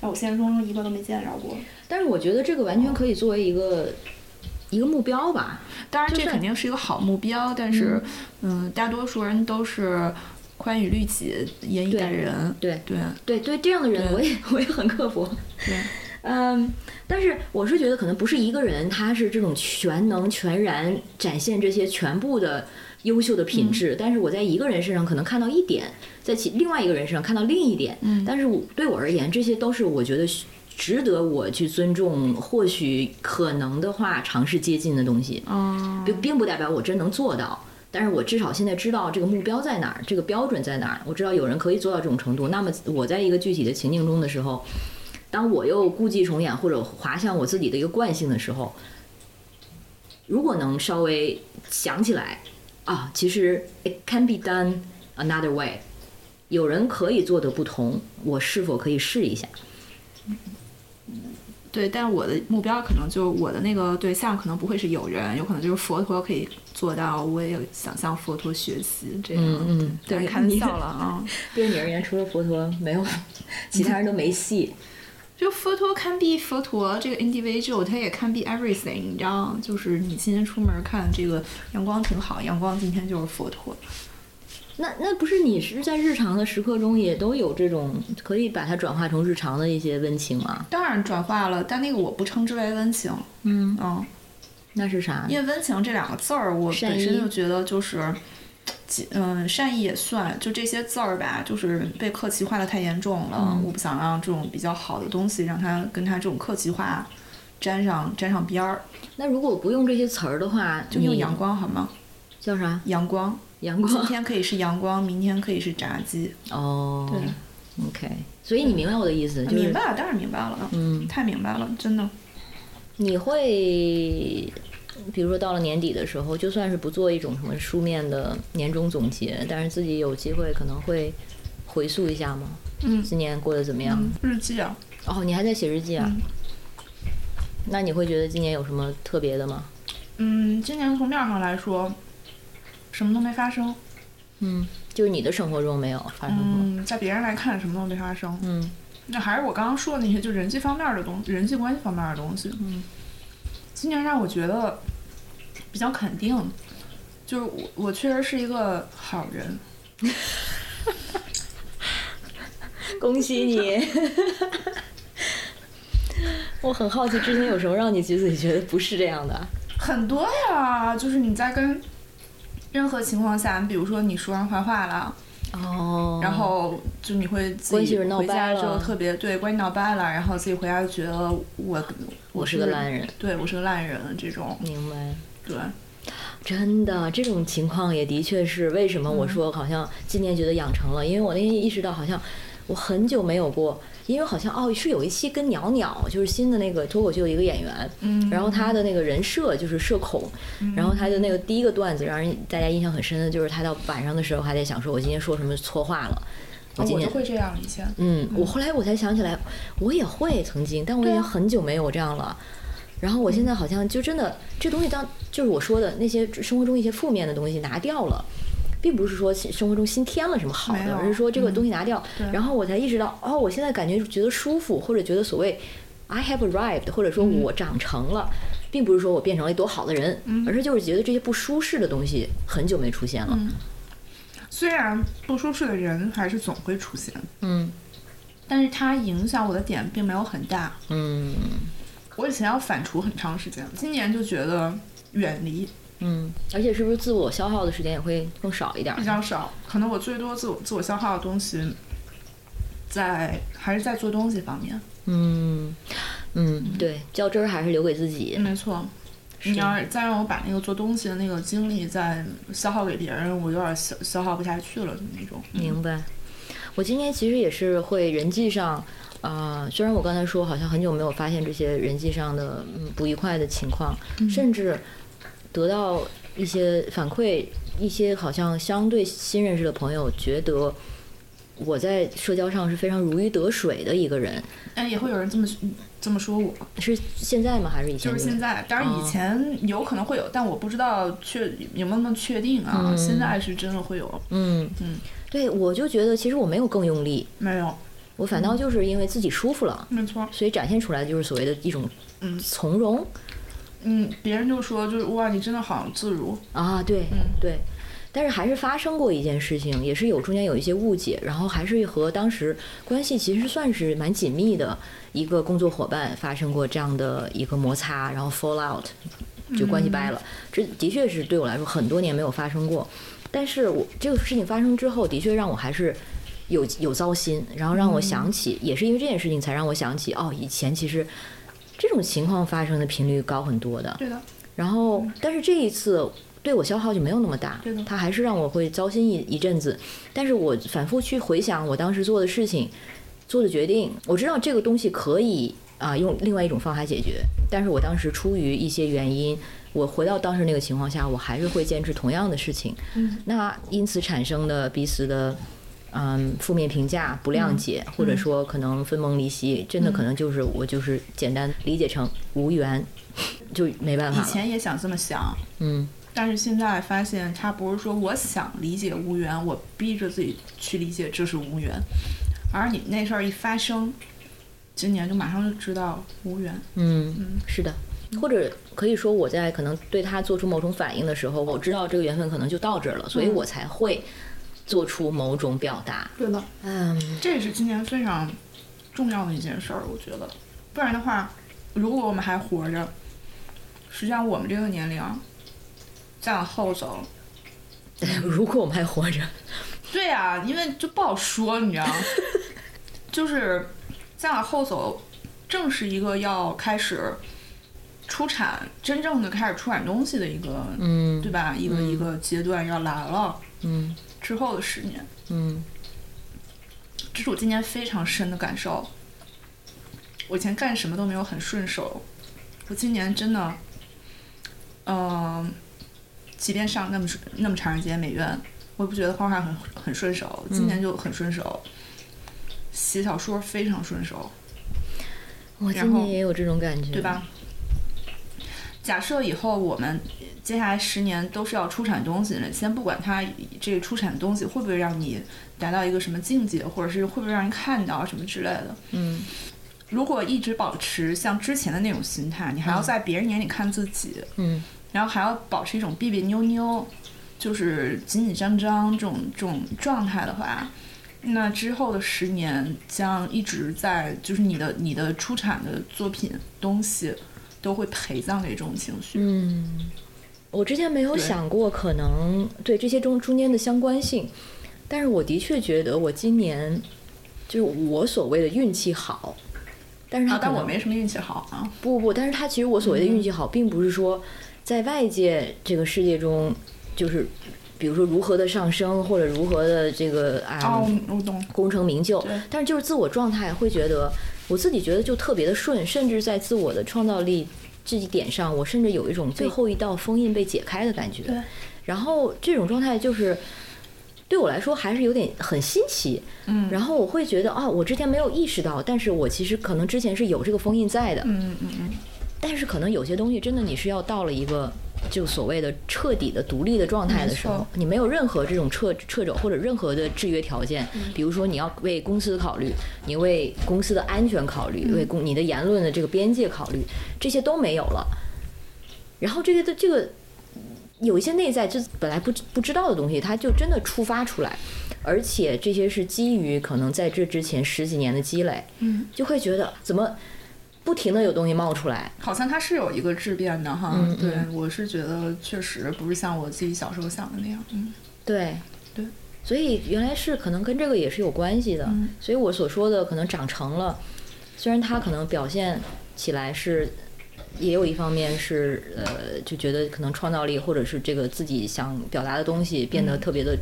但我现实中一个都没见着过。但是我觉得这个完全可以作为一个一个目标吧。当然，这肯定是一个好目标，但是，嗯，大多数人都是宽以律己、严以对待人。对对对对，这样的人我也 <laughs> 我也很刻薄。对，嗯，但是我是觉得可能不是一个人，他是这种全能全然展现这些全部的优秀的品质，但是我在一个人身上可能看到一点，在其另外一个人身上看到另一点，嗯但是我对我而言，这些都是我觉得值得我去尊重，或许可能的话尝试接近的东西，嗯并并不代表我真能做到。但是我至少现在知道这个目标在哪儿，这个标准在哪儿。我知道有人可以做到这种程度。那么我在一个具体的情境中的时候，当我又故伎重演或者滑向我自己的一个惯性的时候，如果能稍微想起来啊，其实 it can be done another way，有人可以做的不同，我是否可以试一下？对，但我的目标可能就我的那个对象可能不会是有人，有可能就是佛陀可以做到，我也想向佛陀学习这样。嗯嗯对，对开玩笑了啊。<laughs> 对你而言，除了佛陀，没有其他人都没戏。<laughs> 就佛陀 can be 佛陀这个 individual，他也 can be everything，你知道，就是你今天出门看这个阳光挺好，阳光今天就是佛陀。那那不是你是在日常的时刻中也都有这种可以把它转化成日常的一些温情吗？当然转化了，但那个我不称之为温情，嗯，嗯，那是啥？因为温情这两个字儿，我本身就觉得就是，几嗯，善意也算，就这些字儿吧，就是被客气化的太严重了，嗯我不想让这种比较好的东西让它跟它这种客气化沾上沾上边儿，那如果不用这些词儿的话，就用阳光好吗？叫啥？阳光，阳光。今天可以是阳光，明天可以是炸鸡，哦，对，OK，所以你明白我的意思，就是明白了，当然明白了，嗯，太明白了，真的。你会，比如说到了年底的时候，就算是不做一种什么书面的年终总结，但是自己有机会可能会回溯一下吗？嗯今年过得怎么样？嗯，日记啊，哦，你还在写日记啊？嗯那你会觉得今年有什么特别的吗？嗯，今年从面上来说，什么都没发生。嗯，就是你的生活中没有发生过。嗯，在别人来看，什么都没发生。嗯那还是我刚刚说的那些，就人际方面的东人际关系方面的东西。嗯，今年让我觉得比较肯定，就是我我确实是一个好人。<laughs> 恭喜你！<laughs> 我很好奇，之前有什么让你自己觉得不是这样的？很多呀，就是你在跟任何情况下，比如说你说完坏话了，哦，然后就你会自己回家之后特别对关系闹掰了，然后自己回家就觉得我我是个烂人，对我是个烂人这种，明白。对，真的，这种情况也的确是为什么我说好像今年觉得养成了，因为我那天意识到好像我很久没有过，因为好像哦是有一期跟鸟鸟就是新的那个脱口秀的一个演员，嗯。然后他的那个人设就是社恐，然后他的那个第一个段子让人大家印象很深的就是他到晚上的时候还在想说我今天说什么错话了，我就会这样以前，嗯，我后来我才想起来，我也会曾经，但我已经很久没有这样了。然后我现在好像就真的这东西当就是我说的那些生活中一些负面的东西拿掉了，并不是说生活中新添了什么好的，而是说这个东西拿掉，对然后我才意识到哦，我现在感觉觉得舒服，或者觉得所谓 I have arrived，或者说我长成了。并不是说我变成了一多好的人，而是就是觉得这些不舒适的东西很久没出现了。虽然不舒适的人还是总会出现，嗯但是它影响我的点并没有很大。嗯我以前要反刍很长时间，今年就觉得远离嗯，而且是不是自我消耗的时间也会更少一点儿比？较少，可能我最多自我自我消耗的东西在还是在做东西方面。嗯嗯，对，较真儿还是留给自己。没错，你要是再让我把那个做东西的那个精力再消耗给别人，我有点消消耗不下去了那种。明白。我今天其实也是会人际上，啊，虽然我刚才说好像很久没有发现这些人际上的嗯不愉快的情况，甚至得到一些反馈，一些好像相对新认识的朋友觉得我在社交上是非常如鱼得水的一个人，哎，也会有人这么这么说我，是现在吗？还是以前？就是现在。当然以前有可能会有，但我不知道确有没有那么确定啊。现在是真的会有，嗯嗯，对，我就觉得其实我没有更用力，没有，我反倒就是因为自己舒服了，没错。所以展现出来的就是所谓的一种嗯从容嗯，别人就说就是哇，你真的好自如。啊，对嗯对。但是还是发生过一件事情，也是有中间有一些误解，然后还是和当时关系其实算是蛮紧密的一个工作伙伴发生过这样的一个摩擦，然后 fall out，就关系掰了。这的确是对我来说很多年没有发生过，但是我这个事情发生之后，的确让我还是有有糟心，然后让我想起，也是因为这件事情才让我想起，哦，以前其实这种情况发生的频率高很多的。对的，然后，但是这一次对我消耗就没有那么大对的，它还是让我会糟心一一阵子。但是我反复去回想我当时做的事情、做的决定，我知道这个东西可以啊、用另外一种方法解决，但是我当时出于一些原因，我回到当时那个情况下，我还是会坚持同样的事情。嗯，那因此产生的彼此的。嗯，负面评价、不谅解，或者说可能分崩离析，真的可能就是我就是简单理解成无缘，就没办法以。前也想这么想，嗯，但是现在发现，他不是说我想理解无缘，我逼着自己去理解这是无缘，而你那事儿一发生，今年就马上就知道无缘。嗯，是的，或者可以说我在可能对他做出某种反应的时候，我知道这个缘分可能就到这儿了，所以我才会做出某种表达。对的，嗯，这也是今年非常重要的一件事儿，我觉得，不然的话，如果我们还活着，实际上我们这个年龄啊再往后走，<laughs> 如果我们还活着，对呀、因为就不好说，你知道吗？<laughs> 就是再往后走，正是一个要开始出产，真正的开始出产东西的一个，嗯。对吧？一个、嗯。一个阶段要来了，嗯之后的十年，嗯这是我今年非常深的感受。我以前干什么都没有很顺手，我今年真的，嗯、即便上那么那么长时间美院，我也不觉得画画很很顺手。今年就很顺手，写小说非常顺手，我今年也有这种感觉，对？吧？假设以后我们接下来十年都是要出产东西的，先不管它这个出产的东西会不会让你达到一个什么境界，或者是会不会让人看到什么之类的。嗯如果一直保持像之前的那种心态，你还要在别人眼里看自己，嗯然后还要保持一种别别扭扭，就是紧紧张张这种这种状态的话，那之后的十年将一直在，就是你的你的出产的作品东西都会陪葬给这种情绪。嗯，我之前没有想过可能对这些中中间的相关性，但是我的确觉得我今年就是我所谓的运气好，但是他啊，但可能我没什么运气好啊。不不，但是他其实我所谓的运气好，并不是说在外界这个世界中，就是比如说如何的上升，或者如何的这个啊。功成名就，但是就是自我状态会觉得，我自己觉得就特别的顺，甚至在自我的创造力这一点上，我甚至有一种最后一道封印被解开的感觉。对，然后这种状态就是。对我来说还是有点很新奇，嗯然后我会觉得啊，我之前没有意识到，但是我其实可能之前是有这个封印在的，嗯嗯嗯，但是可能有些东西真的你是要到了一个就所谓的彻底的独立的状态的时候，你没有任何这种掣掣肘或者任何的制约条件，比如说你要为公司考虑，你为公司的安全考虑，为公你的言论的这个边界考虑，这些都没有了。然后这个的这个有一些内在就本来不不知道的东西，它就真的触发出来，而且这些是基于可能在这之前十几年的积累，嗯，就会觉得怎么不停的有东西冒出来，好像它是有一个质变的哈。嗯对嗯，我是觉得确实不是像我自己小时候想的那样。嗯，对对，所以原来是可能跟这个也是有关系的。嗯所以我所说的可能长成了，虽然它可能表现起来是，也有一方面是呃，就觉得可能创造力或者是这个自己想表达的东西变得嗯特别的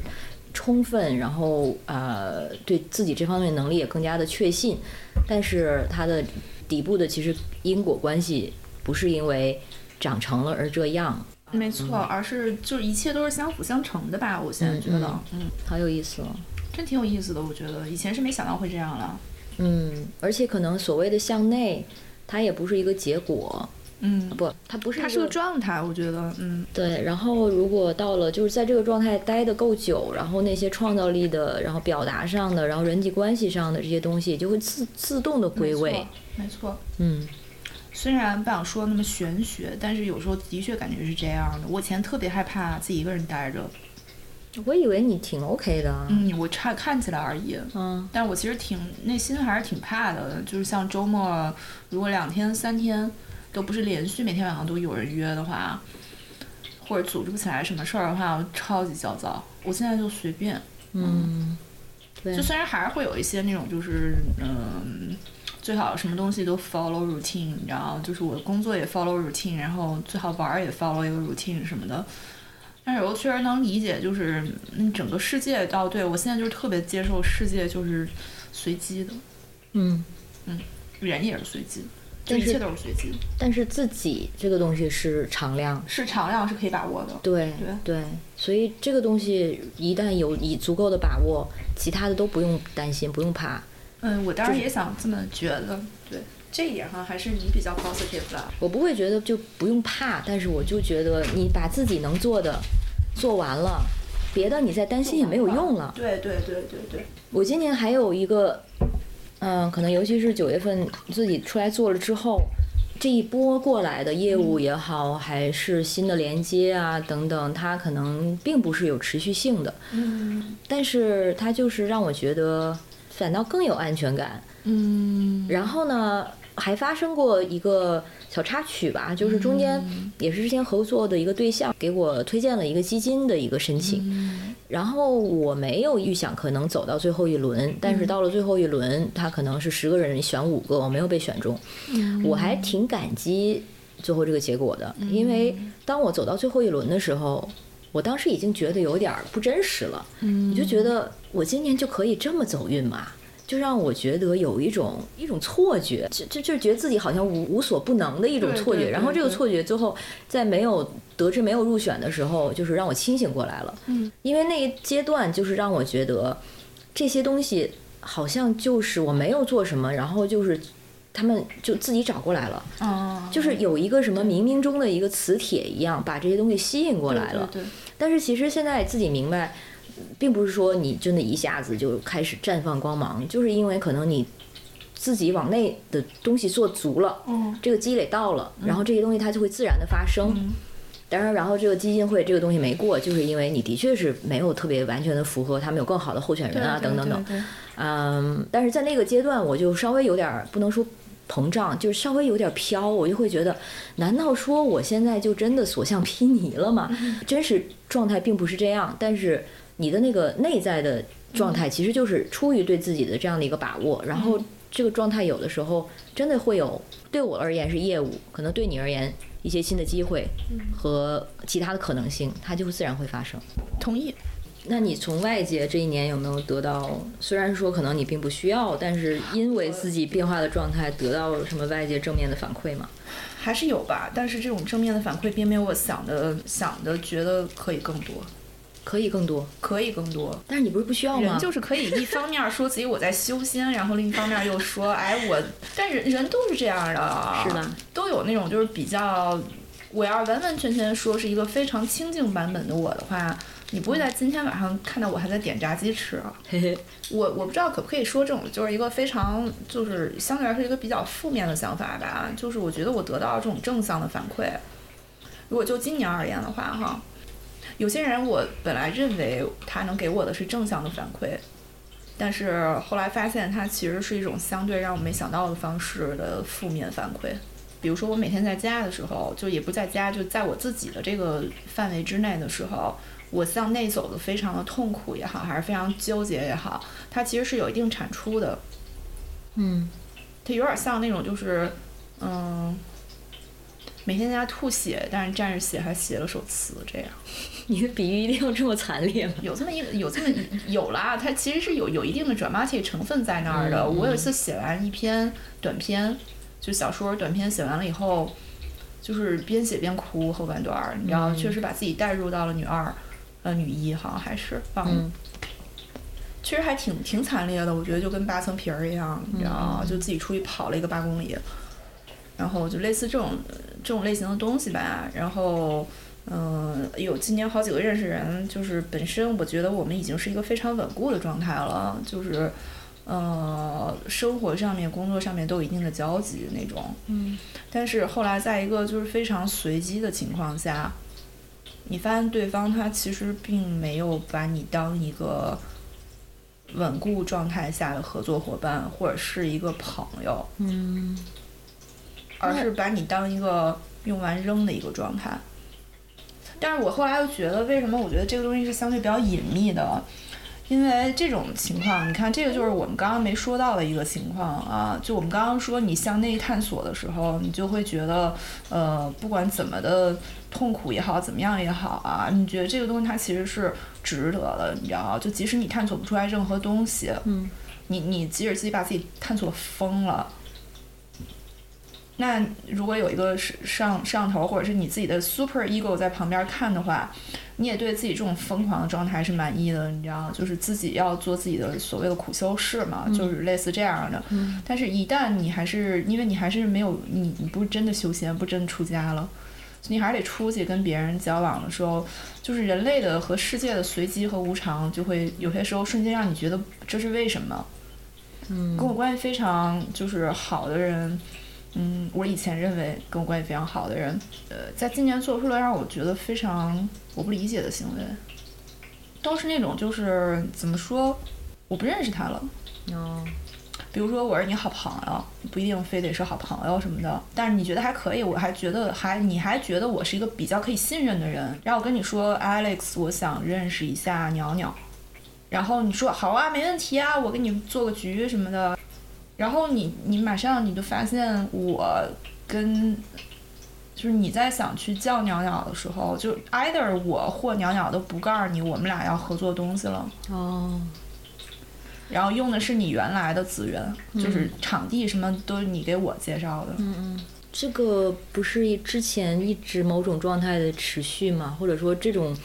充分，然后呃，对自己这方面能力也更加的确信，但是他的底部的其实因果关系不是因为长成了而这样，没错，而是就是一切都是相辅相成的吧。我现在觉得，嗯，好有意思哦。真挺有意思的。我觉得以前是没想到会这样了。嗯，而且可能所谓的向内，它也不是一个结果，嗯，不，它不是它是个状态，我觉得，嗯，对。然后如果到了就是在这个状态待得够久，然后那些创造力的，然后表达上的，然后人际关系上的这些东西，就会自自动的归位没错。，嗯虽然不想说那么玄学，但是有时候的确感觉是这样的。我以前特别害怕自己一个人待着，我以为你挺 OK 的啊。嗯，我差看起来而已，嗯但是我其实挺内心还是挺怕的。就是像周末，如果两天三天都不是连续每天晚上都有人约的话，或者组织不起来什么事儿的话，我超级焦躁。我现在就随便，嗯，对就，虽然还是会有一些那种就是嗯。最好什么东西都 follow routine，你知道，就是我的工作也 follow routine，然后最好玩儿也 follow 一个 routine 什么的。但是我确实能理解，就是嗯，整个世界到对我现在就是特别接受世界就是随机的，嗯，人也是随机，就但是一切都是随机，但是自己这个东西是常量。是常量是可以把握的。对对所以这个东西一旦有以足够的把握，其他的都不用担心，不用怕。嗯，我当然也想这么觉得，对这一点哈，还是你比较 positive 的。我不会觉得就不用怕，但是我就觉得你把自己能做的做完了，别的你再担心也没有用了。对对对对对，我今年还有一个，嗯、可能尤其是九月份自己出来做了之后，这一波过来的业务也好，还是新的连接啊等等，它可能并不是有持续性的，嗯但是它就是让我觉得反倒更有安全感。嗯然后呢，还发生过一个小插曲吧，就是中间也是之前合作的一个对象给我推荐了一个基金的一个申请，然后我没有预想可能走到最后一轮，但是到了最后一轮，他可能是十个人选五个，我没有被选中，我还挺感激最后这个结果的，因为当我走到最后一轮的时候。我当时已经觉得有点儿不真实了，你就觉得我今年就可以这么走运吗？就让我觉得有一种一种错觉，就就就觉得自己好像无无所不能的一种错觉。然后这个错觉最后在没有得知没有入选的时候，就是让我清醒过来了。嗯，因为那一阶段就是让我觉得这些东西好像就是我没有做什么，然后就是他们就自己找过来了，哦，就是有一个什么冥冥中的一个磁铁一样，把这些东西吸引过来了。但是其实现在自己明白，并不是说你真的一下子就开始绽放光芒，就是因为可能你自己往内的东西做足了，嗯这个积累到了，然后这些东西它就会自然的发生。嗯当然，然后这个基金会这个东西没过，就是因为你的确是没有特别完全的符合他们有更好的候选人啊，对等等等。嗯，但是在那个阶段，我就稍微有点儿不能说膨胀，就是稍微有点飘，我就会觉得，难道说我现在就真的所向披靡了吗？真实状态并不是这样，但是你的那个内在的状态其实就是出于对自己的这样的一个把握，然后这个状态有的时候真的会有，对我而言是业务，可能对你而言一些新的机会和其他的可能性，它就会自然会发生。同意。那你从外界这一年有没有得到？虽然说可能你并不需要，但是因为自己变化的状态得到什么外界正面的反馈吗？还是有吧，但是这种正面的反馈并没有我想的想的觉得可以更多，可以更多，可以更多。但是你不是不需要吗？人就是可以一方面说自己我在修仙，然后另一方面又说，哎我，但人人都是这样的，是吧？都有那种就是比较，我要完完全全说是一个非常清净版本的我的话，你不会在今天晚上看到我还在点炸鸡吃。嘿嘿，我我不知道可不可以说这种就是一个非常就是相对来说一个比较负面的想法吧，就是我觉得我得到了这种正向的反馈。如果就今年而言的话，哈，有些人我本来认为他能给我的是正向的反馈，但是后来发现他其实是一种相对让我没想到的方式的负面反馈。比如说我每天在家的时候，就也不在家，就在我自己的这个范围之内的时候，我向内走的非常的痛苦也好，还是非常纠结也好，它其实是有一定产出的。嗯，它有点像那种就是，嗯，每天在家吐血，但是站着血还写了首词这样。<laughs> 你的比喻一定要这么惨烈吗？有这么一个有这么一有啦，它其实是有有一定的 dramatic 成分在那儿的。嗯我有一次写完一篇短篇，就小说短篇写完了以后，就是边写边哭后半段儿，你知道，嗯确实把自己带入到了女二，呃，女一好像还是忘了。嗯其实还挺挺惨烈的，我觉得就跟扒层皮儿一样，你知道吗？就自己出去跑了一个八公里，然后就类似这种这种类型的东西吧。然后，嗯、有今年好几个认识人，就是本身我觉得我们已经是一个非常稳固的状态了，就是。呃，生活上面、工作上面都有一定的交集那种，嗯，但是后来在一个就是非常随机的情况下，你发现对方他其实并没有把你当一个稳固状态下的合作伙伴或者是一个朋友，嗯，而是把你当一个用完扔的一个状态。但是我后来又觉得，为什么我觉得这个东西是相对比较隐秘的？因为这种情况，你看，这个就是我们刚刚没说到的一个情况啊。就我们刚刚说，你向内探索的时候，你就会觉得，呃，不管怎么的痛苦也好，怎么样也好啊，你觉得这个东西它其实是值得的，你知道吗？就即使你探索不出来任何东西，嗯，你你即使自己把自己探索疯了。那如果有一个摄上上头，或者是你自己的 super ego 在旁边看的话，你也对自己这种疯狂的状态是满意的，你知道，就是自己要做自己的所谓的苦修士嘛，就是类似这样的。嗯但是，一旦你还是因为你还是没有你你不是真的修仙，不真的出家了，你还是得出去跟别人交往的时候，就是人类的和世界的随机和无常，就会有些时候瞬间让你觉得这是为什么。嗯跟我关系非常就是好的人，嗯，我以前认为跟我关系非常好的人，呃，在今年做出了让我觉得非常我不理解的行为，都是那种就是怎么说，我不认识他了。哦，比如说我是你好朋友，不一定非得是好朋友什么的，但是你觉得还可以，我还觉得还你还觉得我是一个比较可以信任的人，然后我跟你说 Alex，我想认识一下鸟鸟，然后你说好啊，没问题啊，我给你做个局什么的，然后你你马上你就发现我跟。就是你在想去叫鸟鸟的时候，就 either 我或鸟鸟都不告诉你我们俩要合作东西了，哦，然后用的是你原来的资源，嗯就是场地什么都是你给我介绍的。嗯嗯这个不是之前一直某种状态的持续吗？或者说这种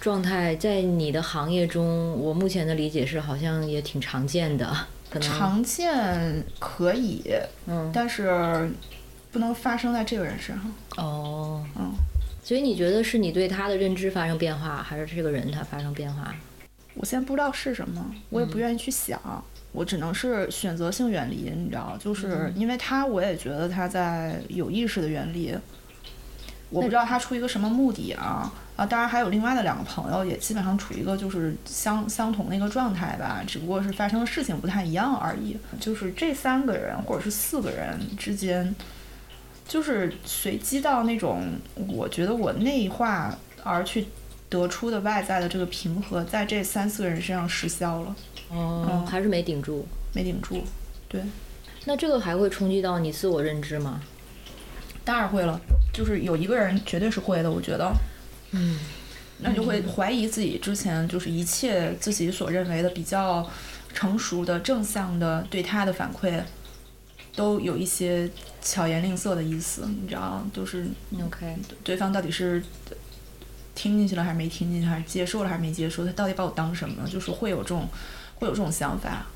状态在你的行业中，我目前的理解是好像也挺常见的，可能常见可以，嗯。但是不能发生在这个人身上。哦，嗯，所以你觉得是你对他的认知发生变化，还是这个人他发生变化？我现在不知道是什么，我也不愿意去想，我只能是选择性远离，你知道，就是因为他，我也觉得他在有意识的远离，我不知道他出于一个什么目的啊啊！当然还有另外的两个朋友，也基本上处于一个就是相相同的一个状态吧，只不过是发生的事情不太一样而已。就是这三个人或者是四个人之间，就是随机到那种我觉得我内化而去得出的外在的这个平和，在这三四个人身上失效了，哦，嗯还是没顶住。没顶住。对，那这个还会冲击到你自我认知吗？当然会了，就是有一个人绝对是会的，我觉得。嗯，那就会怀疑自己之前就是一切自己所认为的比较成熟的正向的对他的反馈，都有一些巧言令色的意思，你知道，就是嗯 OK，对方到底是听进去了还是没听进去，还是接受了还是没接受，他到底把我当什么？就是会有这种会有这种想法。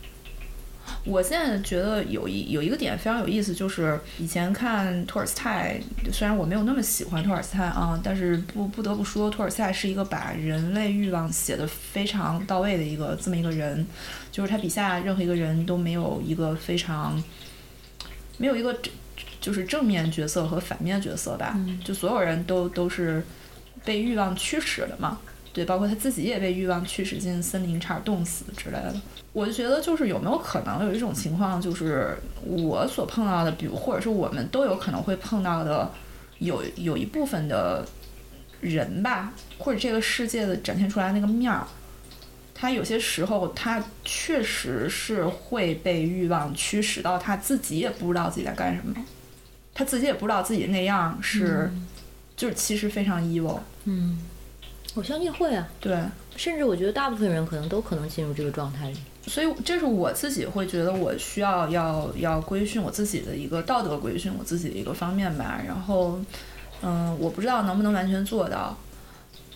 我现在觉得有一有一个点非常有意思，就是以前看托尔斯泰，虽然我没有那么喜欢托尔斯泰啊，但是不不得不说，托尔斯泰是一个把人类欲望写得非常到位的一个这么一个人，就是他笔下任何一个人都没有一个非常没有一个就是正面角色和反面角色吧，就所有人都都是被欲望驱使的嘛。对，包括他自己也被欲望驱使进森林，差点冻死之类的。我就觉得，就是有没有可能有一种情况，就是我所碰到的，比如或者是我们都有可能会碰到的，有有一部分的人吧，或者这个世界的展现出来那个面儿，他有些时候他确实是会被欲望驱使到，他自己也不知道自己在干什么，他自己也不知道自己那样是，就是其实非常 evil。嗯，我相信会啊，对，甚至我觉得大部分人可能都可能进入这个状态里。所以这是我自己会觉得我需要要要规训我自己的一个道德规训我自己的一个方面吧。然后，嗯，我不知道能不能完全做到，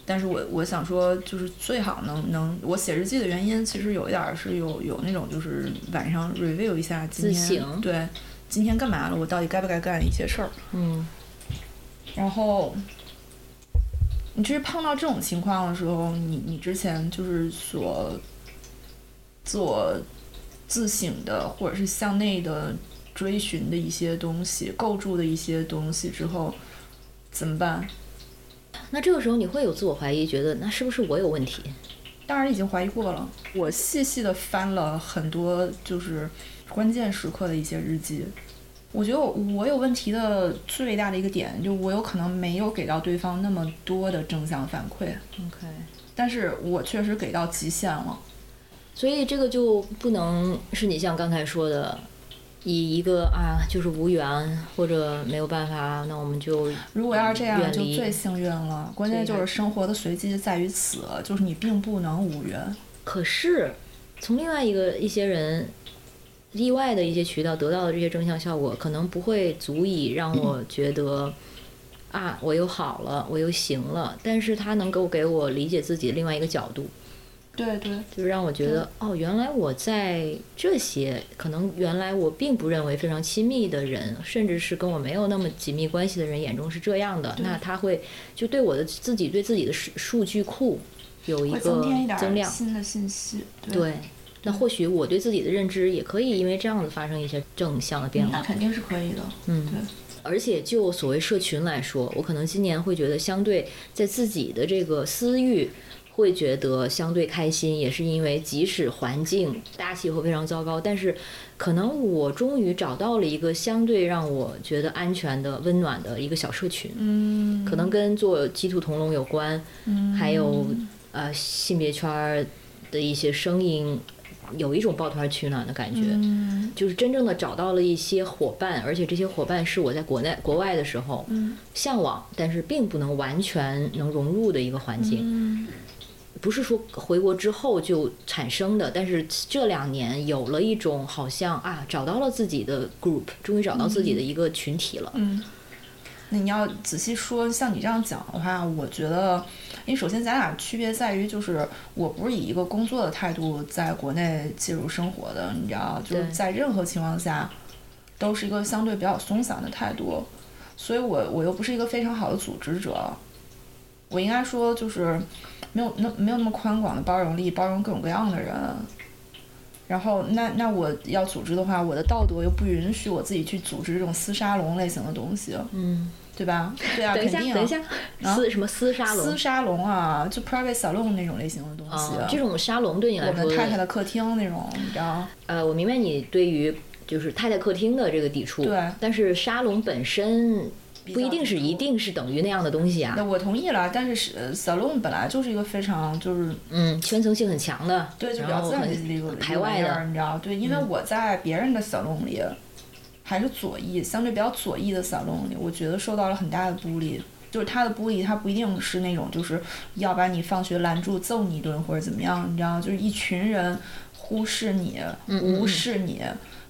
但是我我想说，就是最好能能我写日记的原因，其实有一点儿是有有那种就是晚上 review 一下今天对今天干嘛了，我到底该不该干一些事儿。嗯然后，你就是碰到这种情况的时候，你你之前就是所自我自省的，或者是向内的追寻的一些东西，构筑的一些东西之后，怎么办？那这个时候你会有自我怀疑，觉得那是不是我有问题？当然已经怀疑过了。我细细的翻了很多，就是关键时刻的一些日记。我觉得我我有问题的最大的一个点，就我有可能没有给到对方那么多的正向反馈，OK，但是我确实给到极限了。所以这个就不能是你像刚才说的，以一个啊就是无缘或者没有办法，那我们就如果要是这样，就最幸运了。关键就是生活的随机在于此，就是你并不能无缘。可是从另外一个一些人例外的一些渠道得到的这些正向效果，可能不会足以让我觉得。啊，我又好了，我又行了，但是它能够给我理解自己另外一个角度，对对就是让我觉得，哦，原来我在这些可能原来我并不认为非常亲密的人，甚至是跟我没有那么紧密关系的人眼中是这样的，那他会就对我的自己对自己的数数据库有一个增量，新的信息。对，对。那或许我对自己的认知也可以因为这样子发生一些正向的变化，那肯定是可以的。嗯对。而且就所谓社群来说，我可能今年会觉得相对在自己的这个私域会觉得相对开心，也是因为即使环境大气候非常糟糕，但是可能我终于找到了一个相对让我觉得安全的、温暖的一个小社群。嗯，可能跟做鸡兔同笼有关，嗯还有呃性别圈儿的一些声音，有一种抱团取暖的感觉。嗯就是真正的找到了一些伙伴，而且这些伙伴是我在国内、国外的时候嗯向往，但是并不能完全能融入的一个环境。嗯不是说回国之后就产生的，但是这两年有了一种好像啊，找到了自己的 group，终于找到自己的一个群体了。嗯，那你要仔细说，像你这样讲的话，我觉得，因为首先咱俩区别在于，就是我不是以一个工作的态度在国内介入生活的，你知道，就是在任何情况下，都是一个相对比较松散的态度，所以我我又不是一个非常好的组织者，我应该说就是没有那没有那么宽广的包容力，包容各种各样的人。然后，那那我要组织的话，我的道德又不允许我自己去组织这种厮沙龙类型的东西，嗯，对吧？对啊，等一下，等一下，丝什么私沙龙？私沙龙啊，就 private salon 那种类型的东西，啊，这种沙龙对你来说我说，们太太的客厅那种，你知道？呃，我明白你对于就是太太客厅的这个抵触，对。但是沙龙本身不一定是一定是等于那样的东西啊。那，我同意了，但是 salon 本来就是一个非常就是嗯，圈层性很强的，对，就比较自然的一个排外的，你知道？对，因为我在别人的 salon 里，还是左翼，相对比较左翼的 salon 里，我觉得受到了很大的孤立。就是他的孤立，他不一定是那种就是要把你放学拦住揍你一顿或者怎么样，你知道？就是一群人忽视你、嗯无视你，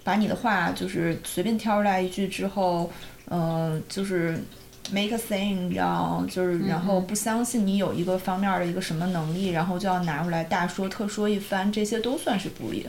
把你的话就是随便挑出来一句之后，呃，就是 make a thing，你知道？就是然后不相信你有一个方面的一个什么能力，然后就要拿出来大说特说一番，这些都算是不利。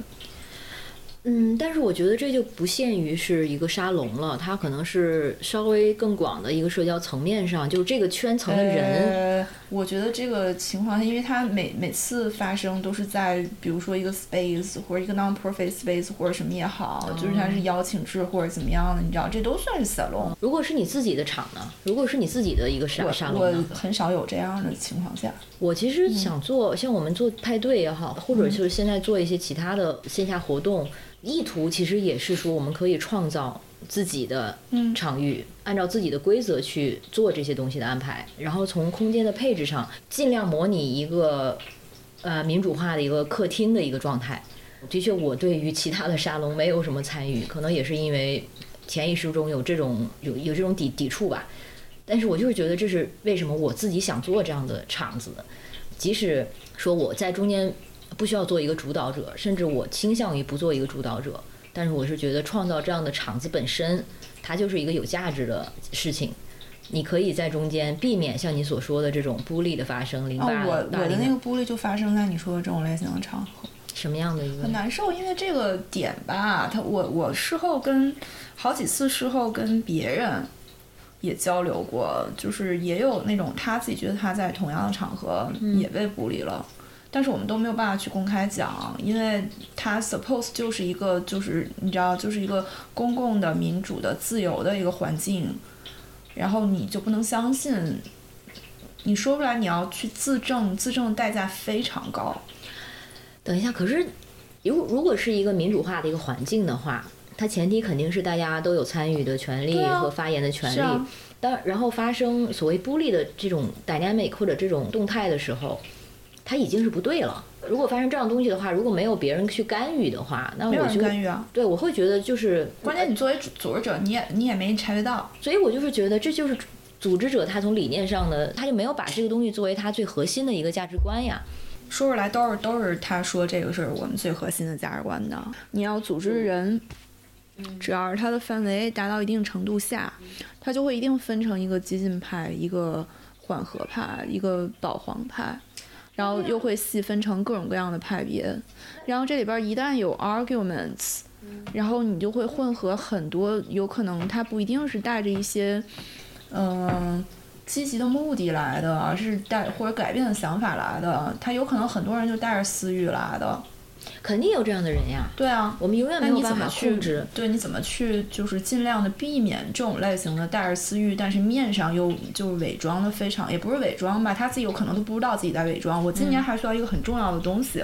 嗯，但是我觉得这就不限于是一个沙龙了，它可能是稍微更广的一个社交层面上，就是这个圈层的人，呃，我觉得这个情况，因为它每每次发生都是在，比如说一个 space 或者一个 non-profit space 或者什么也好，就是它是邀请制或者怎么样的，你知道，这都算是 salon。如果是你自己的场呢？如果是你自己的一个沙沙我我龙呢？很少有这样的情况下，我其实嗯想做，像我们做派对也好，或者就是现在做一些其他的线下活动，意图其实也是说我们可以创造自己的嗯场域，按照自己的规则去做这些东西的安排，然后从空间的配置上尽量模拟一个呃民主化的一个客厅的一个状态。的确，我对于其他的沙龙没有什么参与，可能也是因为潜意识中有这种有有这种抵抵触吧。但是我就是觉得这是为什么我自己想做这样的场子，即使说我在中间不需要做一个主导者，甚至我倾向于不做一个主导者，但是我是觉得创造这样的场子本身，它就是一个有价值的事情。你可以在中间避免像你所说的这种孤立的发生，零哦，八我我的那个孤立就发生在你说的这种类型的场合。什么样的一个很难受，因为这个点吧，他我我事后跟好几次事后跟别人也交流过，就是也有那种他自己觉得他在同样的场合也被孤立了。但是我们都没有办法去公开讲，因为它 suppose 就是一个就是你知道就是一个公共的、民主的、自由的一个环境，然后你就不能相信，你说出来你要去自证，自证的代价非常高。等一下，可是如如果是一个民主化的一个环境的话，它前提肯定是大家都有参与的权利和发言的权利。当然后发生所谓孤立的这种 dynamic 或者这种动态的时候，它已经是不对了。如果发生这样东西的话，如果没有别人去干预的话，那我就人干预啊！对我会觉得就是关键你作为组组织者，你也你也没察觉到。所以我就是觉得这就是组织者他从理念上的，他就没有把这个东西作为他最核心的一个价值观呀。说出来都是都是他说这个是我们最核心的价值观的。你要组织人，只要是他的范围达到一定程度下，他就会一定分成一个激进派、一个缓和派、一个保皇派，然后又会细分成各种各样的派别。然后这里边一旦有 arguments，然后你就会混合很多，有可能他不一定是带着一些，嗯、积极的目的来的，而是带或者改变的想法来的。他有可能很多人就带着私欲来的。肯定有这样的人呀，对啊，我们永远没有办法控制。对，你怎么去就是尽量的避免这种类型的带着私欲，但是面上又就是伪装的非常，也不是伪装吧，他自己有可能都不知道自己在伪装。我今年还需要一个很重要的东西，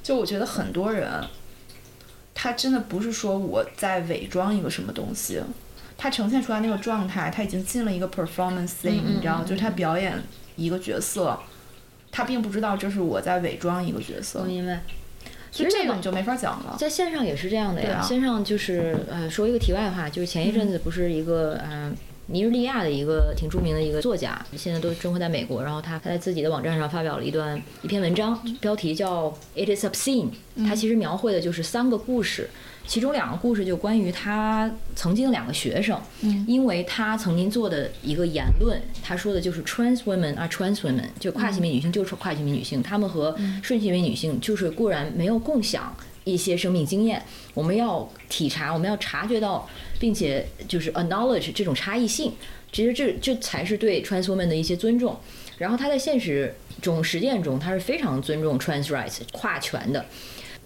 就我觉得很多人，他真的不是说我在伪装一个什么东西，他呈现出来那个状态，他已经进了一个 performance thing，、嗯你知道，嗯就是他表演一个角色，他并不知道这是我在伪装一个角色我，明白。所以这个你就没法讲了。在线上也是这样的呀。啊线上就是呃，说一个题外话，就是前一阵子不是一个呃尼日利亚的一个挺著名的一个作家，现在都生活在美国。然后他他在自己的网站上发表了一段一篇文章，标题叫《It Is Obscene》。他其实描绘的就是三个故事，其中两个故事就关于他曾经的两个学生，嗯因为他曾经做的一个言论，他说的就是 trans women are trans women，就跨性别女性就是跨性别女性，她们和顺性别女性就是固然没有共享。一些生命经验，我们要体察，我们要察觉到，并且就是 acknowledge 这种差异性，其实这这才是对 trans women 的一些尊重。然后他在现实中实践中，他是非常尊重 trans rights 跨权的。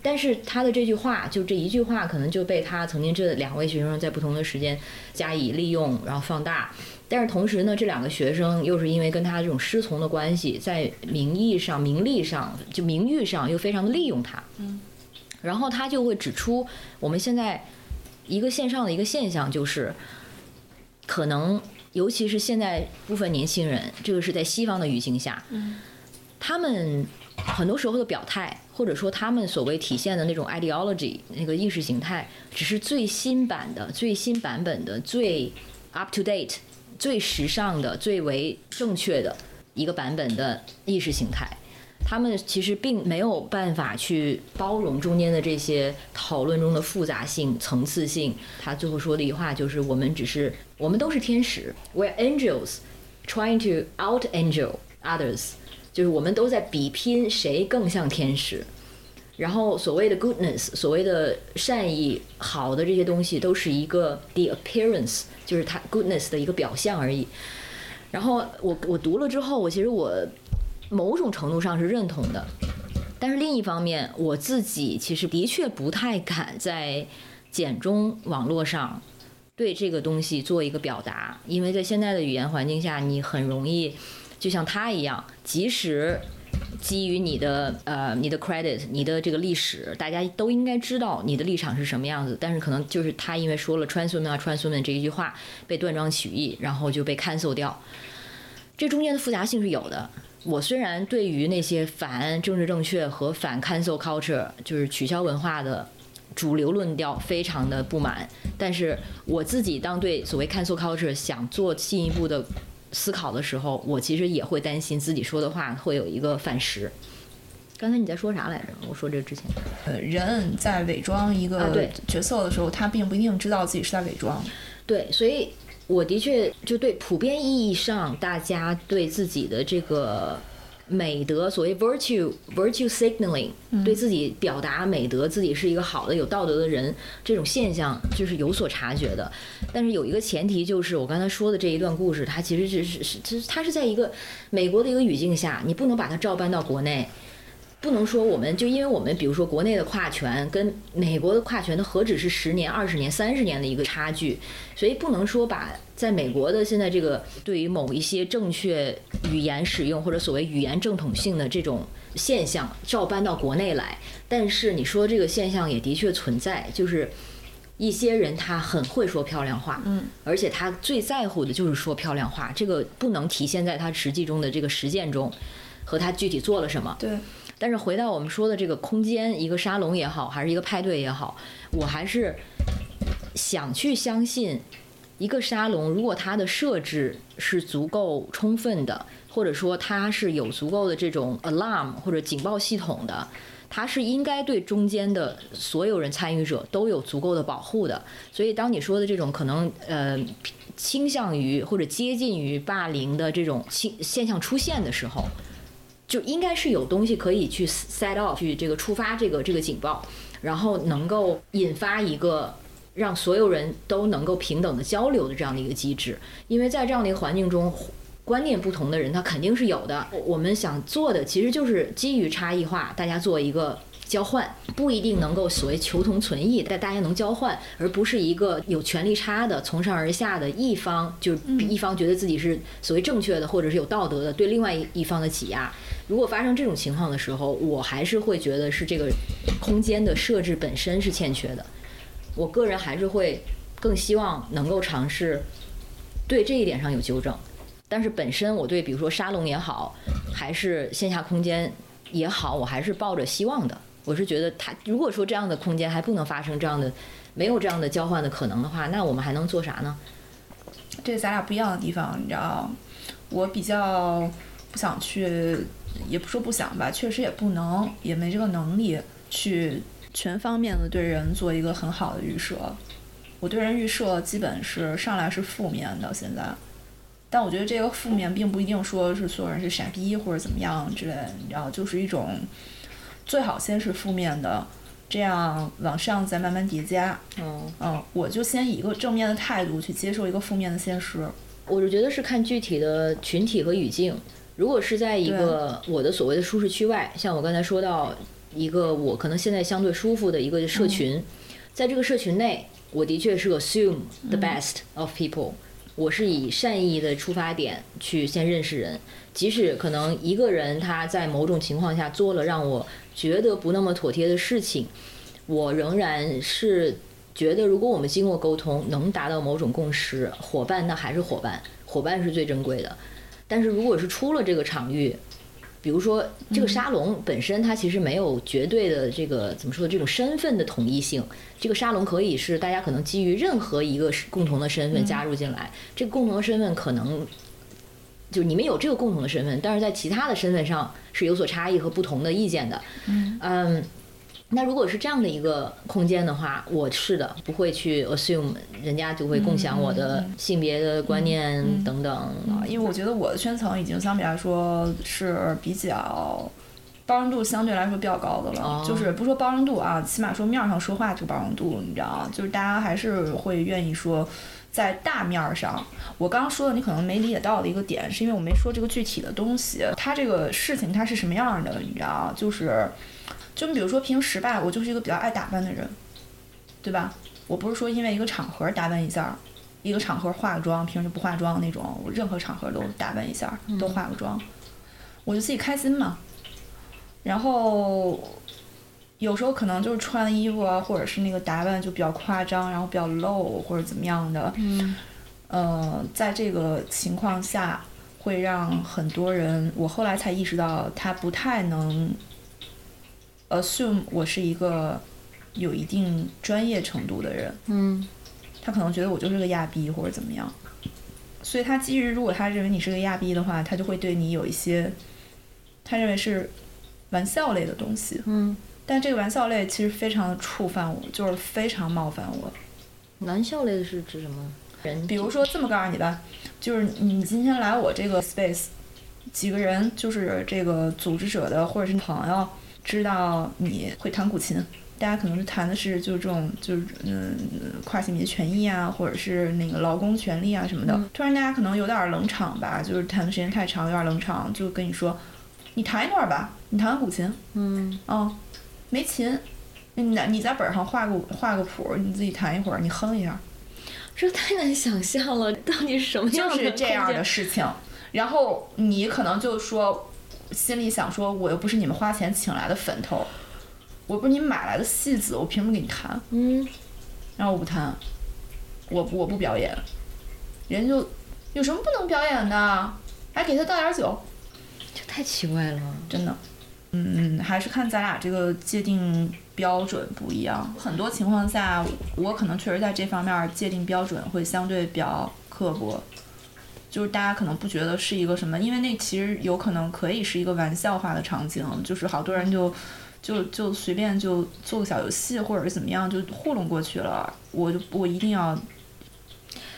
但是他的这句话，就这一句话，可能就被他曾经这两位学生在不同的时间加以利用，然后放大。但是同时呢，这两个学生又是因为跟他这种师从的关系，在名义上、名利上、就名誉上又非常的利用他。嗯。然后他就会指出，我们现在一个线上的一个现象就是，可能尤其是现在部分年轻人，这个是在西方的语境下，他们很多时候的表态，或者说他们所谓体现的那种 ideology 那个意识形态，只是最新版的、最新版本的、最 up to date、最时尚的、最为正确的一个版本的意识形态。他们其实并没有办法去包容中间的这些讨论中的复杂性、层次性。他最后说的一句话就是：“我们只是，我们都是天使，we're angels trying to out angel others。”就是我们都在比拼谁更像天使。然后所谓的 goodness，所谓的善意、好的这些东西，都是一个 the appearance，就是它 goodness 的一个表象而已。然后我我读了之后，我其实我。某种程度上是认同的，但是另一方面，我自己其实的确不太敢在简中网络上对这个东西做一个表达，因为在现在的语言环境下，你很容易就像他一样，即使基于你的呃你的 credit，你的这个历史，大家都应该知道你的立场是什么样子，但是可能就是他因为说了 transwoman 啊 transwoman 这一句话被断章取义，然后就被 cancel 掉，这中间的复杂性是有的。我虽然对于那些反政治正确和反 cancel culture，就是取消文化的主流论调非常的不满，但是我自己当对所谓 cancel culture 想做进一步的思考的时候，我其实也会担心自己说的话会有一个反噬。刚才你在说啥来着？我说这之前，呃，人在伪装一个角色的时候，他并不一定知道自己是在伪装。对，所以。我的确就对普遍意义上大家对自己的这个美德，所谓 virtue virtue signaling，对自己表达美德，自己是一个好的有道德的人这种现象，就是有所察觉的。但是有一个前提，就是我刚才说的这一段故事，它其实是是是，其实它是在一个美国的一个语境下，你不能把它照搬到国内。不能说我们就因为我们比如说国内的跨权跟美国的跨权的何止是十年、二十年、三十年的一个差距，所以不能说把在美国的现在这个对于某一些正确语言使用或者所谓语言正统性的这种现象照搬到国内来。但是你说这个现象也的确存在，就是一些人他很会说漂亮话，嗯，而且他最在乎的就是说漂亮话，这个不能体现在他实际中的这个实践中，和他具体做了什么。对。但是回到我们说的这个空间，一个沙龙也好，还是一个派对也好，我还是想去相信，一个沙龙如果它的设置是足够充分的，或者说它是有足够的这种 alarm 或者警报系统的，它是应该对中间的所有人参与者都有足够的保护的。所以当你说的这种可能呃倾向于或者接近于霸凌的这种现现象出现的时候。就应该是有东西可以去 set off 去这个触发这个这个警报，然后能够引发一个让所有人都能够平等的交流的这样的一个机制。因为在这样的一个环境中，观念不同的人他肯定是有的。我们想做的其实就是基于差异化，大家做一个。交换不一定能够所谓求同存异，但大家能交换，而不是一个有权力差的从上而下的一方，就一方觉得自己是所谓正确的或者是有道德的，对另外一方的挤压。如果发生这种情况的时候，我还是会觉得是这个空间的设置本身是欠缺的。我个人还是会更希望能够尝试对这一点上有纠正。但是本身我对比如说沙龙也好，还是线下空间也好，我还是抱着希望的。我是觉得，他如果说这样的空间还不能发生这样的，没有这样的交换的可能的话，那我们还能做啥呢？这咱俩不一样的地方，你知道，我比较不想去，也不说不想吧，确实也不能，也没这个能力去全方面的对人做一个很好的预设。我对人预设基本是上来是负面的，现在，但我觉得这个负面并不一定说是所有人是傻逼或者怎么样之类的，你知道，就是一种最好先是负面的，这样往上再慢慢叠加。嗯，嗯，我就先以一个正面的态度去接受一个负面的现实。我是觉得是看具体的群体和语境。如果是在一个我的所谓的舒适区外，像我刚才说到一个我可能现在相对舒服的一个社群，在这个社群内，我的确是 assume the best of people，、我是以善意的出发点去先认识人，即使可能一个人他在某种情况下做了让我觉得不那么妥帖的事情，我仍然是觉得，如果我们经过沟通能达到某种共识，伙伴那还是伙伴，伙伴是最珍贵的。但是如果是出了这个场域，比如说这个沙龙本身，它其实没有绝对的这个怎么说这种身份的统一性。这个沙龙可以是大家可能基于任何一个共同的身份加入进来，这个共同的身份可能就是你们有这个共同的身份，但是在其他的身份上是有所差异和不同的意见的。嗯那如果是这样的一个空间的话，我是的，不会去 assume 人家就会共享我的性别的观念等等。啊，因为我觉得我的圈层已经相比来说是比较包容度相对来说比较高的了，哦就是不说包容度啊，起码说面儿上说话这个包容度，你知道？就是大家还是会愿意说。在大面儿上，我刚刚说的你可能没理解到的一个点，是因为我没说这个具体的东西，它这个事情它是什么样的，你知道吗？就是，就比如说平时吧，我就是一个比较爱打扮的人，对吧？我不是说因为一个场合打扮一下，一个场合化个妆，平时不化妆那种，我任何场合都打扮一下，都化个妆，我就自己开心嘛。然后有时候可能就是穿衣服啊，或者是那个打扮就比较夸张，然后比较露或者怎么样的。嗯呃，在这个情况下，会让很多人，我后来才意识到，他不太能 assume 我是一个有一定专业程度的人。嗯他可能觉得我就是个亚逼或者怎么样，所以他基于如果他认为你是个亚逼的话，他就会对你有一些他认为是玩笑类的东西，嗯，但这个玩笑类其实非常的触犯我，就是非常冒犯我。玩笑类的是指什么？人比如说这么告诉你吧，就是你今天来我这个 space，几个人就是这个组织者的或者是朋友，知道你会弹古琴，大家可能是谈的是就是这种就是嗯跨性别权益啊，或者是那个劳工权利啊什么的。突然大家可能有点冷场吧，就是谈的时间太长，有点冷场，就跟你说，你弹一段吧，你弹个古琴，嗯哦，没琴，你在你在本上画个画个谱，你自己弹一会儿，你哼一下。这太难想象了，到底是什么样就的是这样的事情。然后你可能就说，心里想说，我又不是你们花钱请来的粉头，我不是你们买来的戏子，我凭什么给你弹？嗯，然后我不弹，我我不表演，人就有什么不能表演的？还给他倒点酒，这太奇怪了。真的。嗯，还是看咱俩这个界定标准不一样。很多情况下，我可能确实在这方面界定标准会相对比较刻薄，就是大家可能不觉得是一个什么，因为那其实有可能可以是一个玩笑化的场景，就是好多人就就就随便就做个小游戏或者是怎么样就糊弄过去了。我就我一定要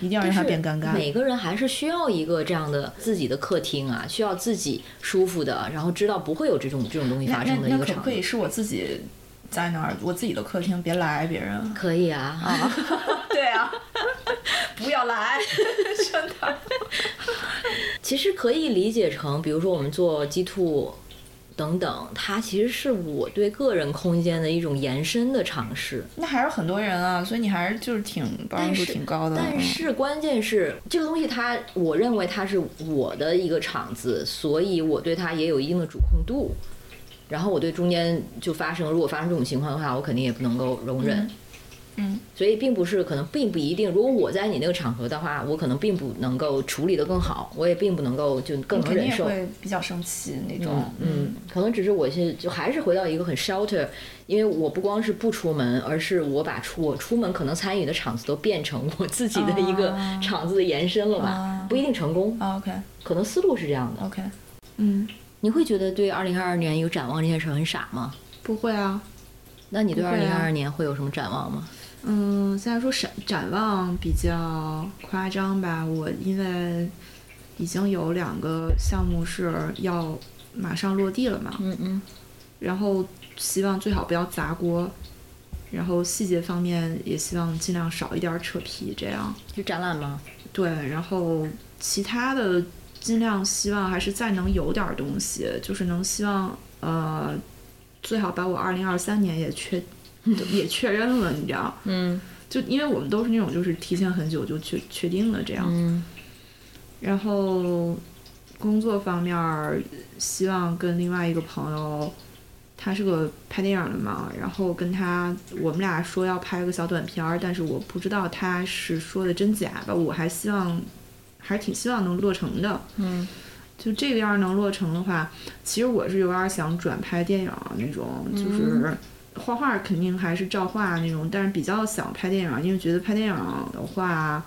一定要让他变尴尬。每个人还是需要一个这样的自己的客厅啊，需要自己舒服的，然后知道不会有这种这种东西发生的一个场域。可以是我自己在那儿，我自己的客厅，别来别人。可以啊，啊，<laughs> 对啊，<laughs> 不要来，<laughs> 真的。其实可以理解成，比如说我们做 G two 等等，它其实是我对个人空间的一种延伸的尝试。那还是很多人啊，所以你还是就是挺包容度挺高的。但是关键是这个东西它，我认为它是我的一个场子，所以我对它也有一定的主控度。然后我对中间就发生，如果发生这种情况的话，我肯定也不能够容忍。嗯，所以并不是可能并不一定，如果我在你那个场合的话，我可能并不能够处理的更好，我也并不能够就更能忍受。会比较生气那种。嗯，可能只是我是就还是回到一个很 shelter，因为我不光是不出门，而是我把出我出门可能参与的场子都变成我自己的一个啊场子的延伸了吧，啊不一定成功，啊 OK 可能思路是这样的。OK，嗯，你会觉得对二零二二年有展望这件事很傻吗？不会啊。那你对二零二二年会有什么展望吗？嗯，现在说展展望比较夸张吧，我因为已经有两个项目是要马上落地了嘛，嗯嗯，然后希望最好不要砸锅，然后细节方面也希望尽量少一点儿扯皮，这样就展览吗？对，然后其他的尽量希望还是再能有点儿东西，就是能希望呃最好把我二零二三年也确也确认了，你知道。嗯就因为我们都是那种就是提前很久就确确定了这样，嗯然后工作方面儿希望跟另外一个朋友，他是个拍电影的嘛，然后跟他我们俩说要拍个小短片儿，但是我不知道他是说的真假吧，我还希望还是挺希望能落成的。嗯就这个要是能落成的话，其实我是有点想转拍电影儿那种，就是画画肯定还是照画那种，但是比较想拍电影儿，因为觉得拍电影儿的话，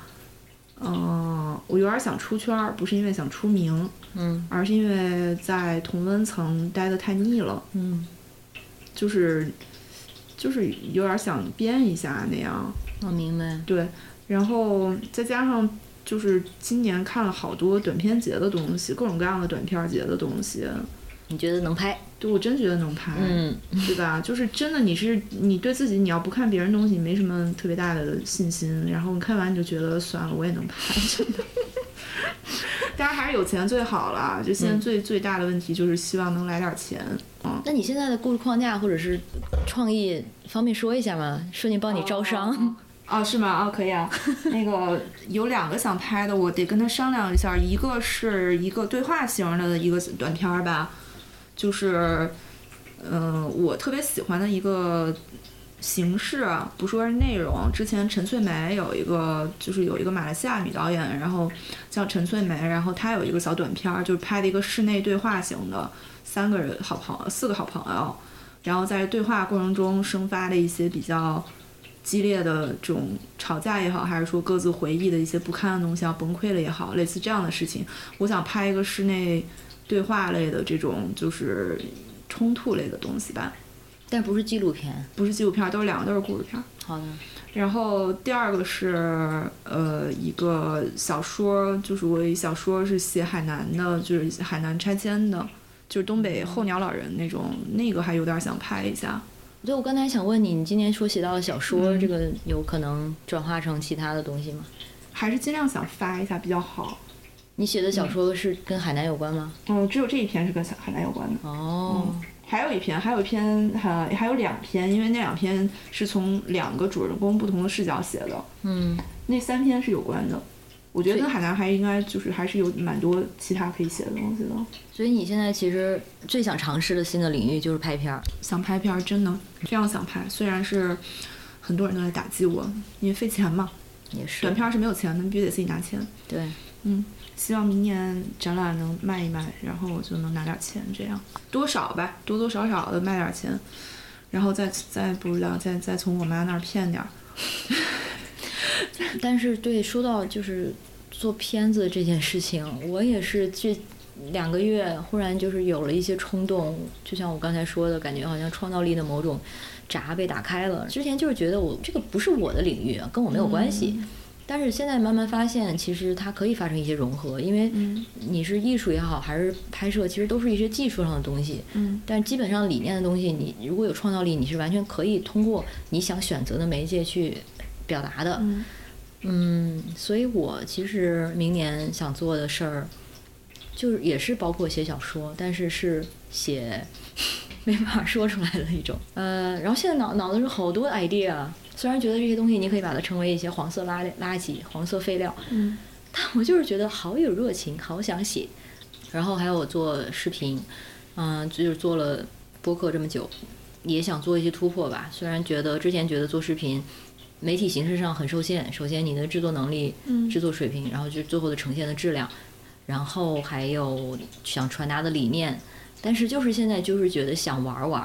嗯、我有点想出圈儿，不是因为想出名，嗯而是因为在同温层待的太腻了，嗯，就是就是有点想编一下那样。我明白。对，然后再加上就是今年看了好多短片节的东西，各种各样的短片节的东西，你觉得能拍？对我真觉得能拍，嗯对吧？就是真的，你是你对自己，你要不看别人东西，没什么特别大的信心，然后你看完你就觉得算了，我也能拍，<laughs> 真的。当然还是有钱最好了。就现在最、最大的问题就是希望能来点钱。嗯，那你现在的故事框架或者是创意方便说一下吗？顺便帮你招商。哦，是吗？哦，可以啊。<laughs> 那个有两个想拍的，我得跟他商量一下。一个是一个对话型的一个短片儿吧，就是，嗯、我特别喜欢的一个形式，不说是内容。之前陈翠梅有一个，就是有一个马来西亚女导演，然后叫陈翠梅，然后她有一个小短片，就是拍的一个室内对话型的，三个人好朋友，四个好朋友，然后在对话过程中生发的一些比较。激烈的这种吵架也好，还是说各自回忆的一些不堪的东西要崩溃了也好，类似这样的事情，我想拍一个室内对话类的这种就是冲突类的东西吧，但不是纪录片。不是纪录片儿，都是两个都是故事片儿。好的。然后第二个是呃一个小说，就是我一小说是写海南的，就是海南拆迁的，就是东北候鸟老人那种，那个还有点想拍一下。对，我刚才想问你，你今年说写到的小说，嗯这个有可能转化成其他的东西吗？还是尽量想发一下比较好。你写的小说是跟海南有关吗？嗯，只有这一篇是跟小海南有关的。哦，还有一篇，还有一篇，还还有两篇，因为那两篇是从两个主人公不同的视角写的，嗯，那三篇是有关的。我觉得跟海南还应该就是还是有蛮多其他可以写的东西的。所以你现在其实最想尝试的新的领域就是拍片儿。想拍片儿，真的非常想拍，虽然是很多人都在打击我，因为费钱嘛，也是短片儿是没有钱的，你必须得自己拿钱。对，嗯，希望明年展览能卖一卖，然后我就能拿点钱，这样多少吧，多多少少的卖点钱，然后再再不知道再再从我妈那儿骗点儿。<laughs> 但是对，说到就是做片子这件事情，我也是这两个月忽然就是有了一些冲动，就像我刚才说的，感觉好像创造力的某种闸被打开了。之前就是觉得我这个不是我的领域，跟我没有关系。但是现在慢慢发现，其实它可以发生一些融合，因为嗯你是艺术也好，还是拍摄，其实都是一些技术上的东西。嗯但基本上理念的东西，你如果有创造力，你是完全可以通过你想选择的媒介去表达的。嗯嗯，所以我其实明年想做的事儿，就是也是包括写小说，但是是写 <laughs> 没法说出来的一种。呃，然后现在脑脑子是好多 idea，虽然觉得这些东西你可以把它称为一些黄色垃垃圾、黄色废料，嗯但我就是觉得好有热情，好想写。然后还有我做视频，嗯、就是做了播客这么久，也想做一些突破吧。虽然觉得之前觉得做视频媒体形式上很受限。首先，你的制作能力、嗯制作水平，然后就最后的呈现的质量，然后还有想传达的理念。但是就是现在就是觉得想玩儿玩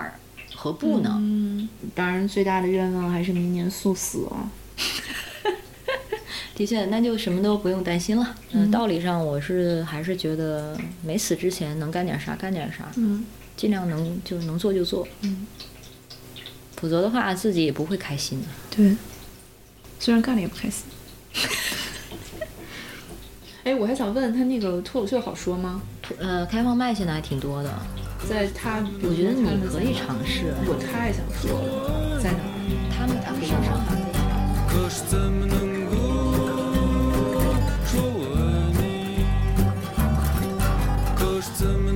儿和不呢，嗯，当然最大的愿望还是明年速死啊。<laughs> 的确，那就什么都不用担心了。嗯，道理上我是还是觉得没死之前能干点啥干点啥，嗯尽量能就能做就做，嗯，否则的话自己也不会开心的。对，虽然干了也不开心。<laughs> 哎，我还想问他那个脱口秀好说吗？呃，开放麦现在还挺多的，在他，我觉得你可以尝试。我太想说了，在哪儿？他们他上。可是怎么能够说我爱你？可是怎么？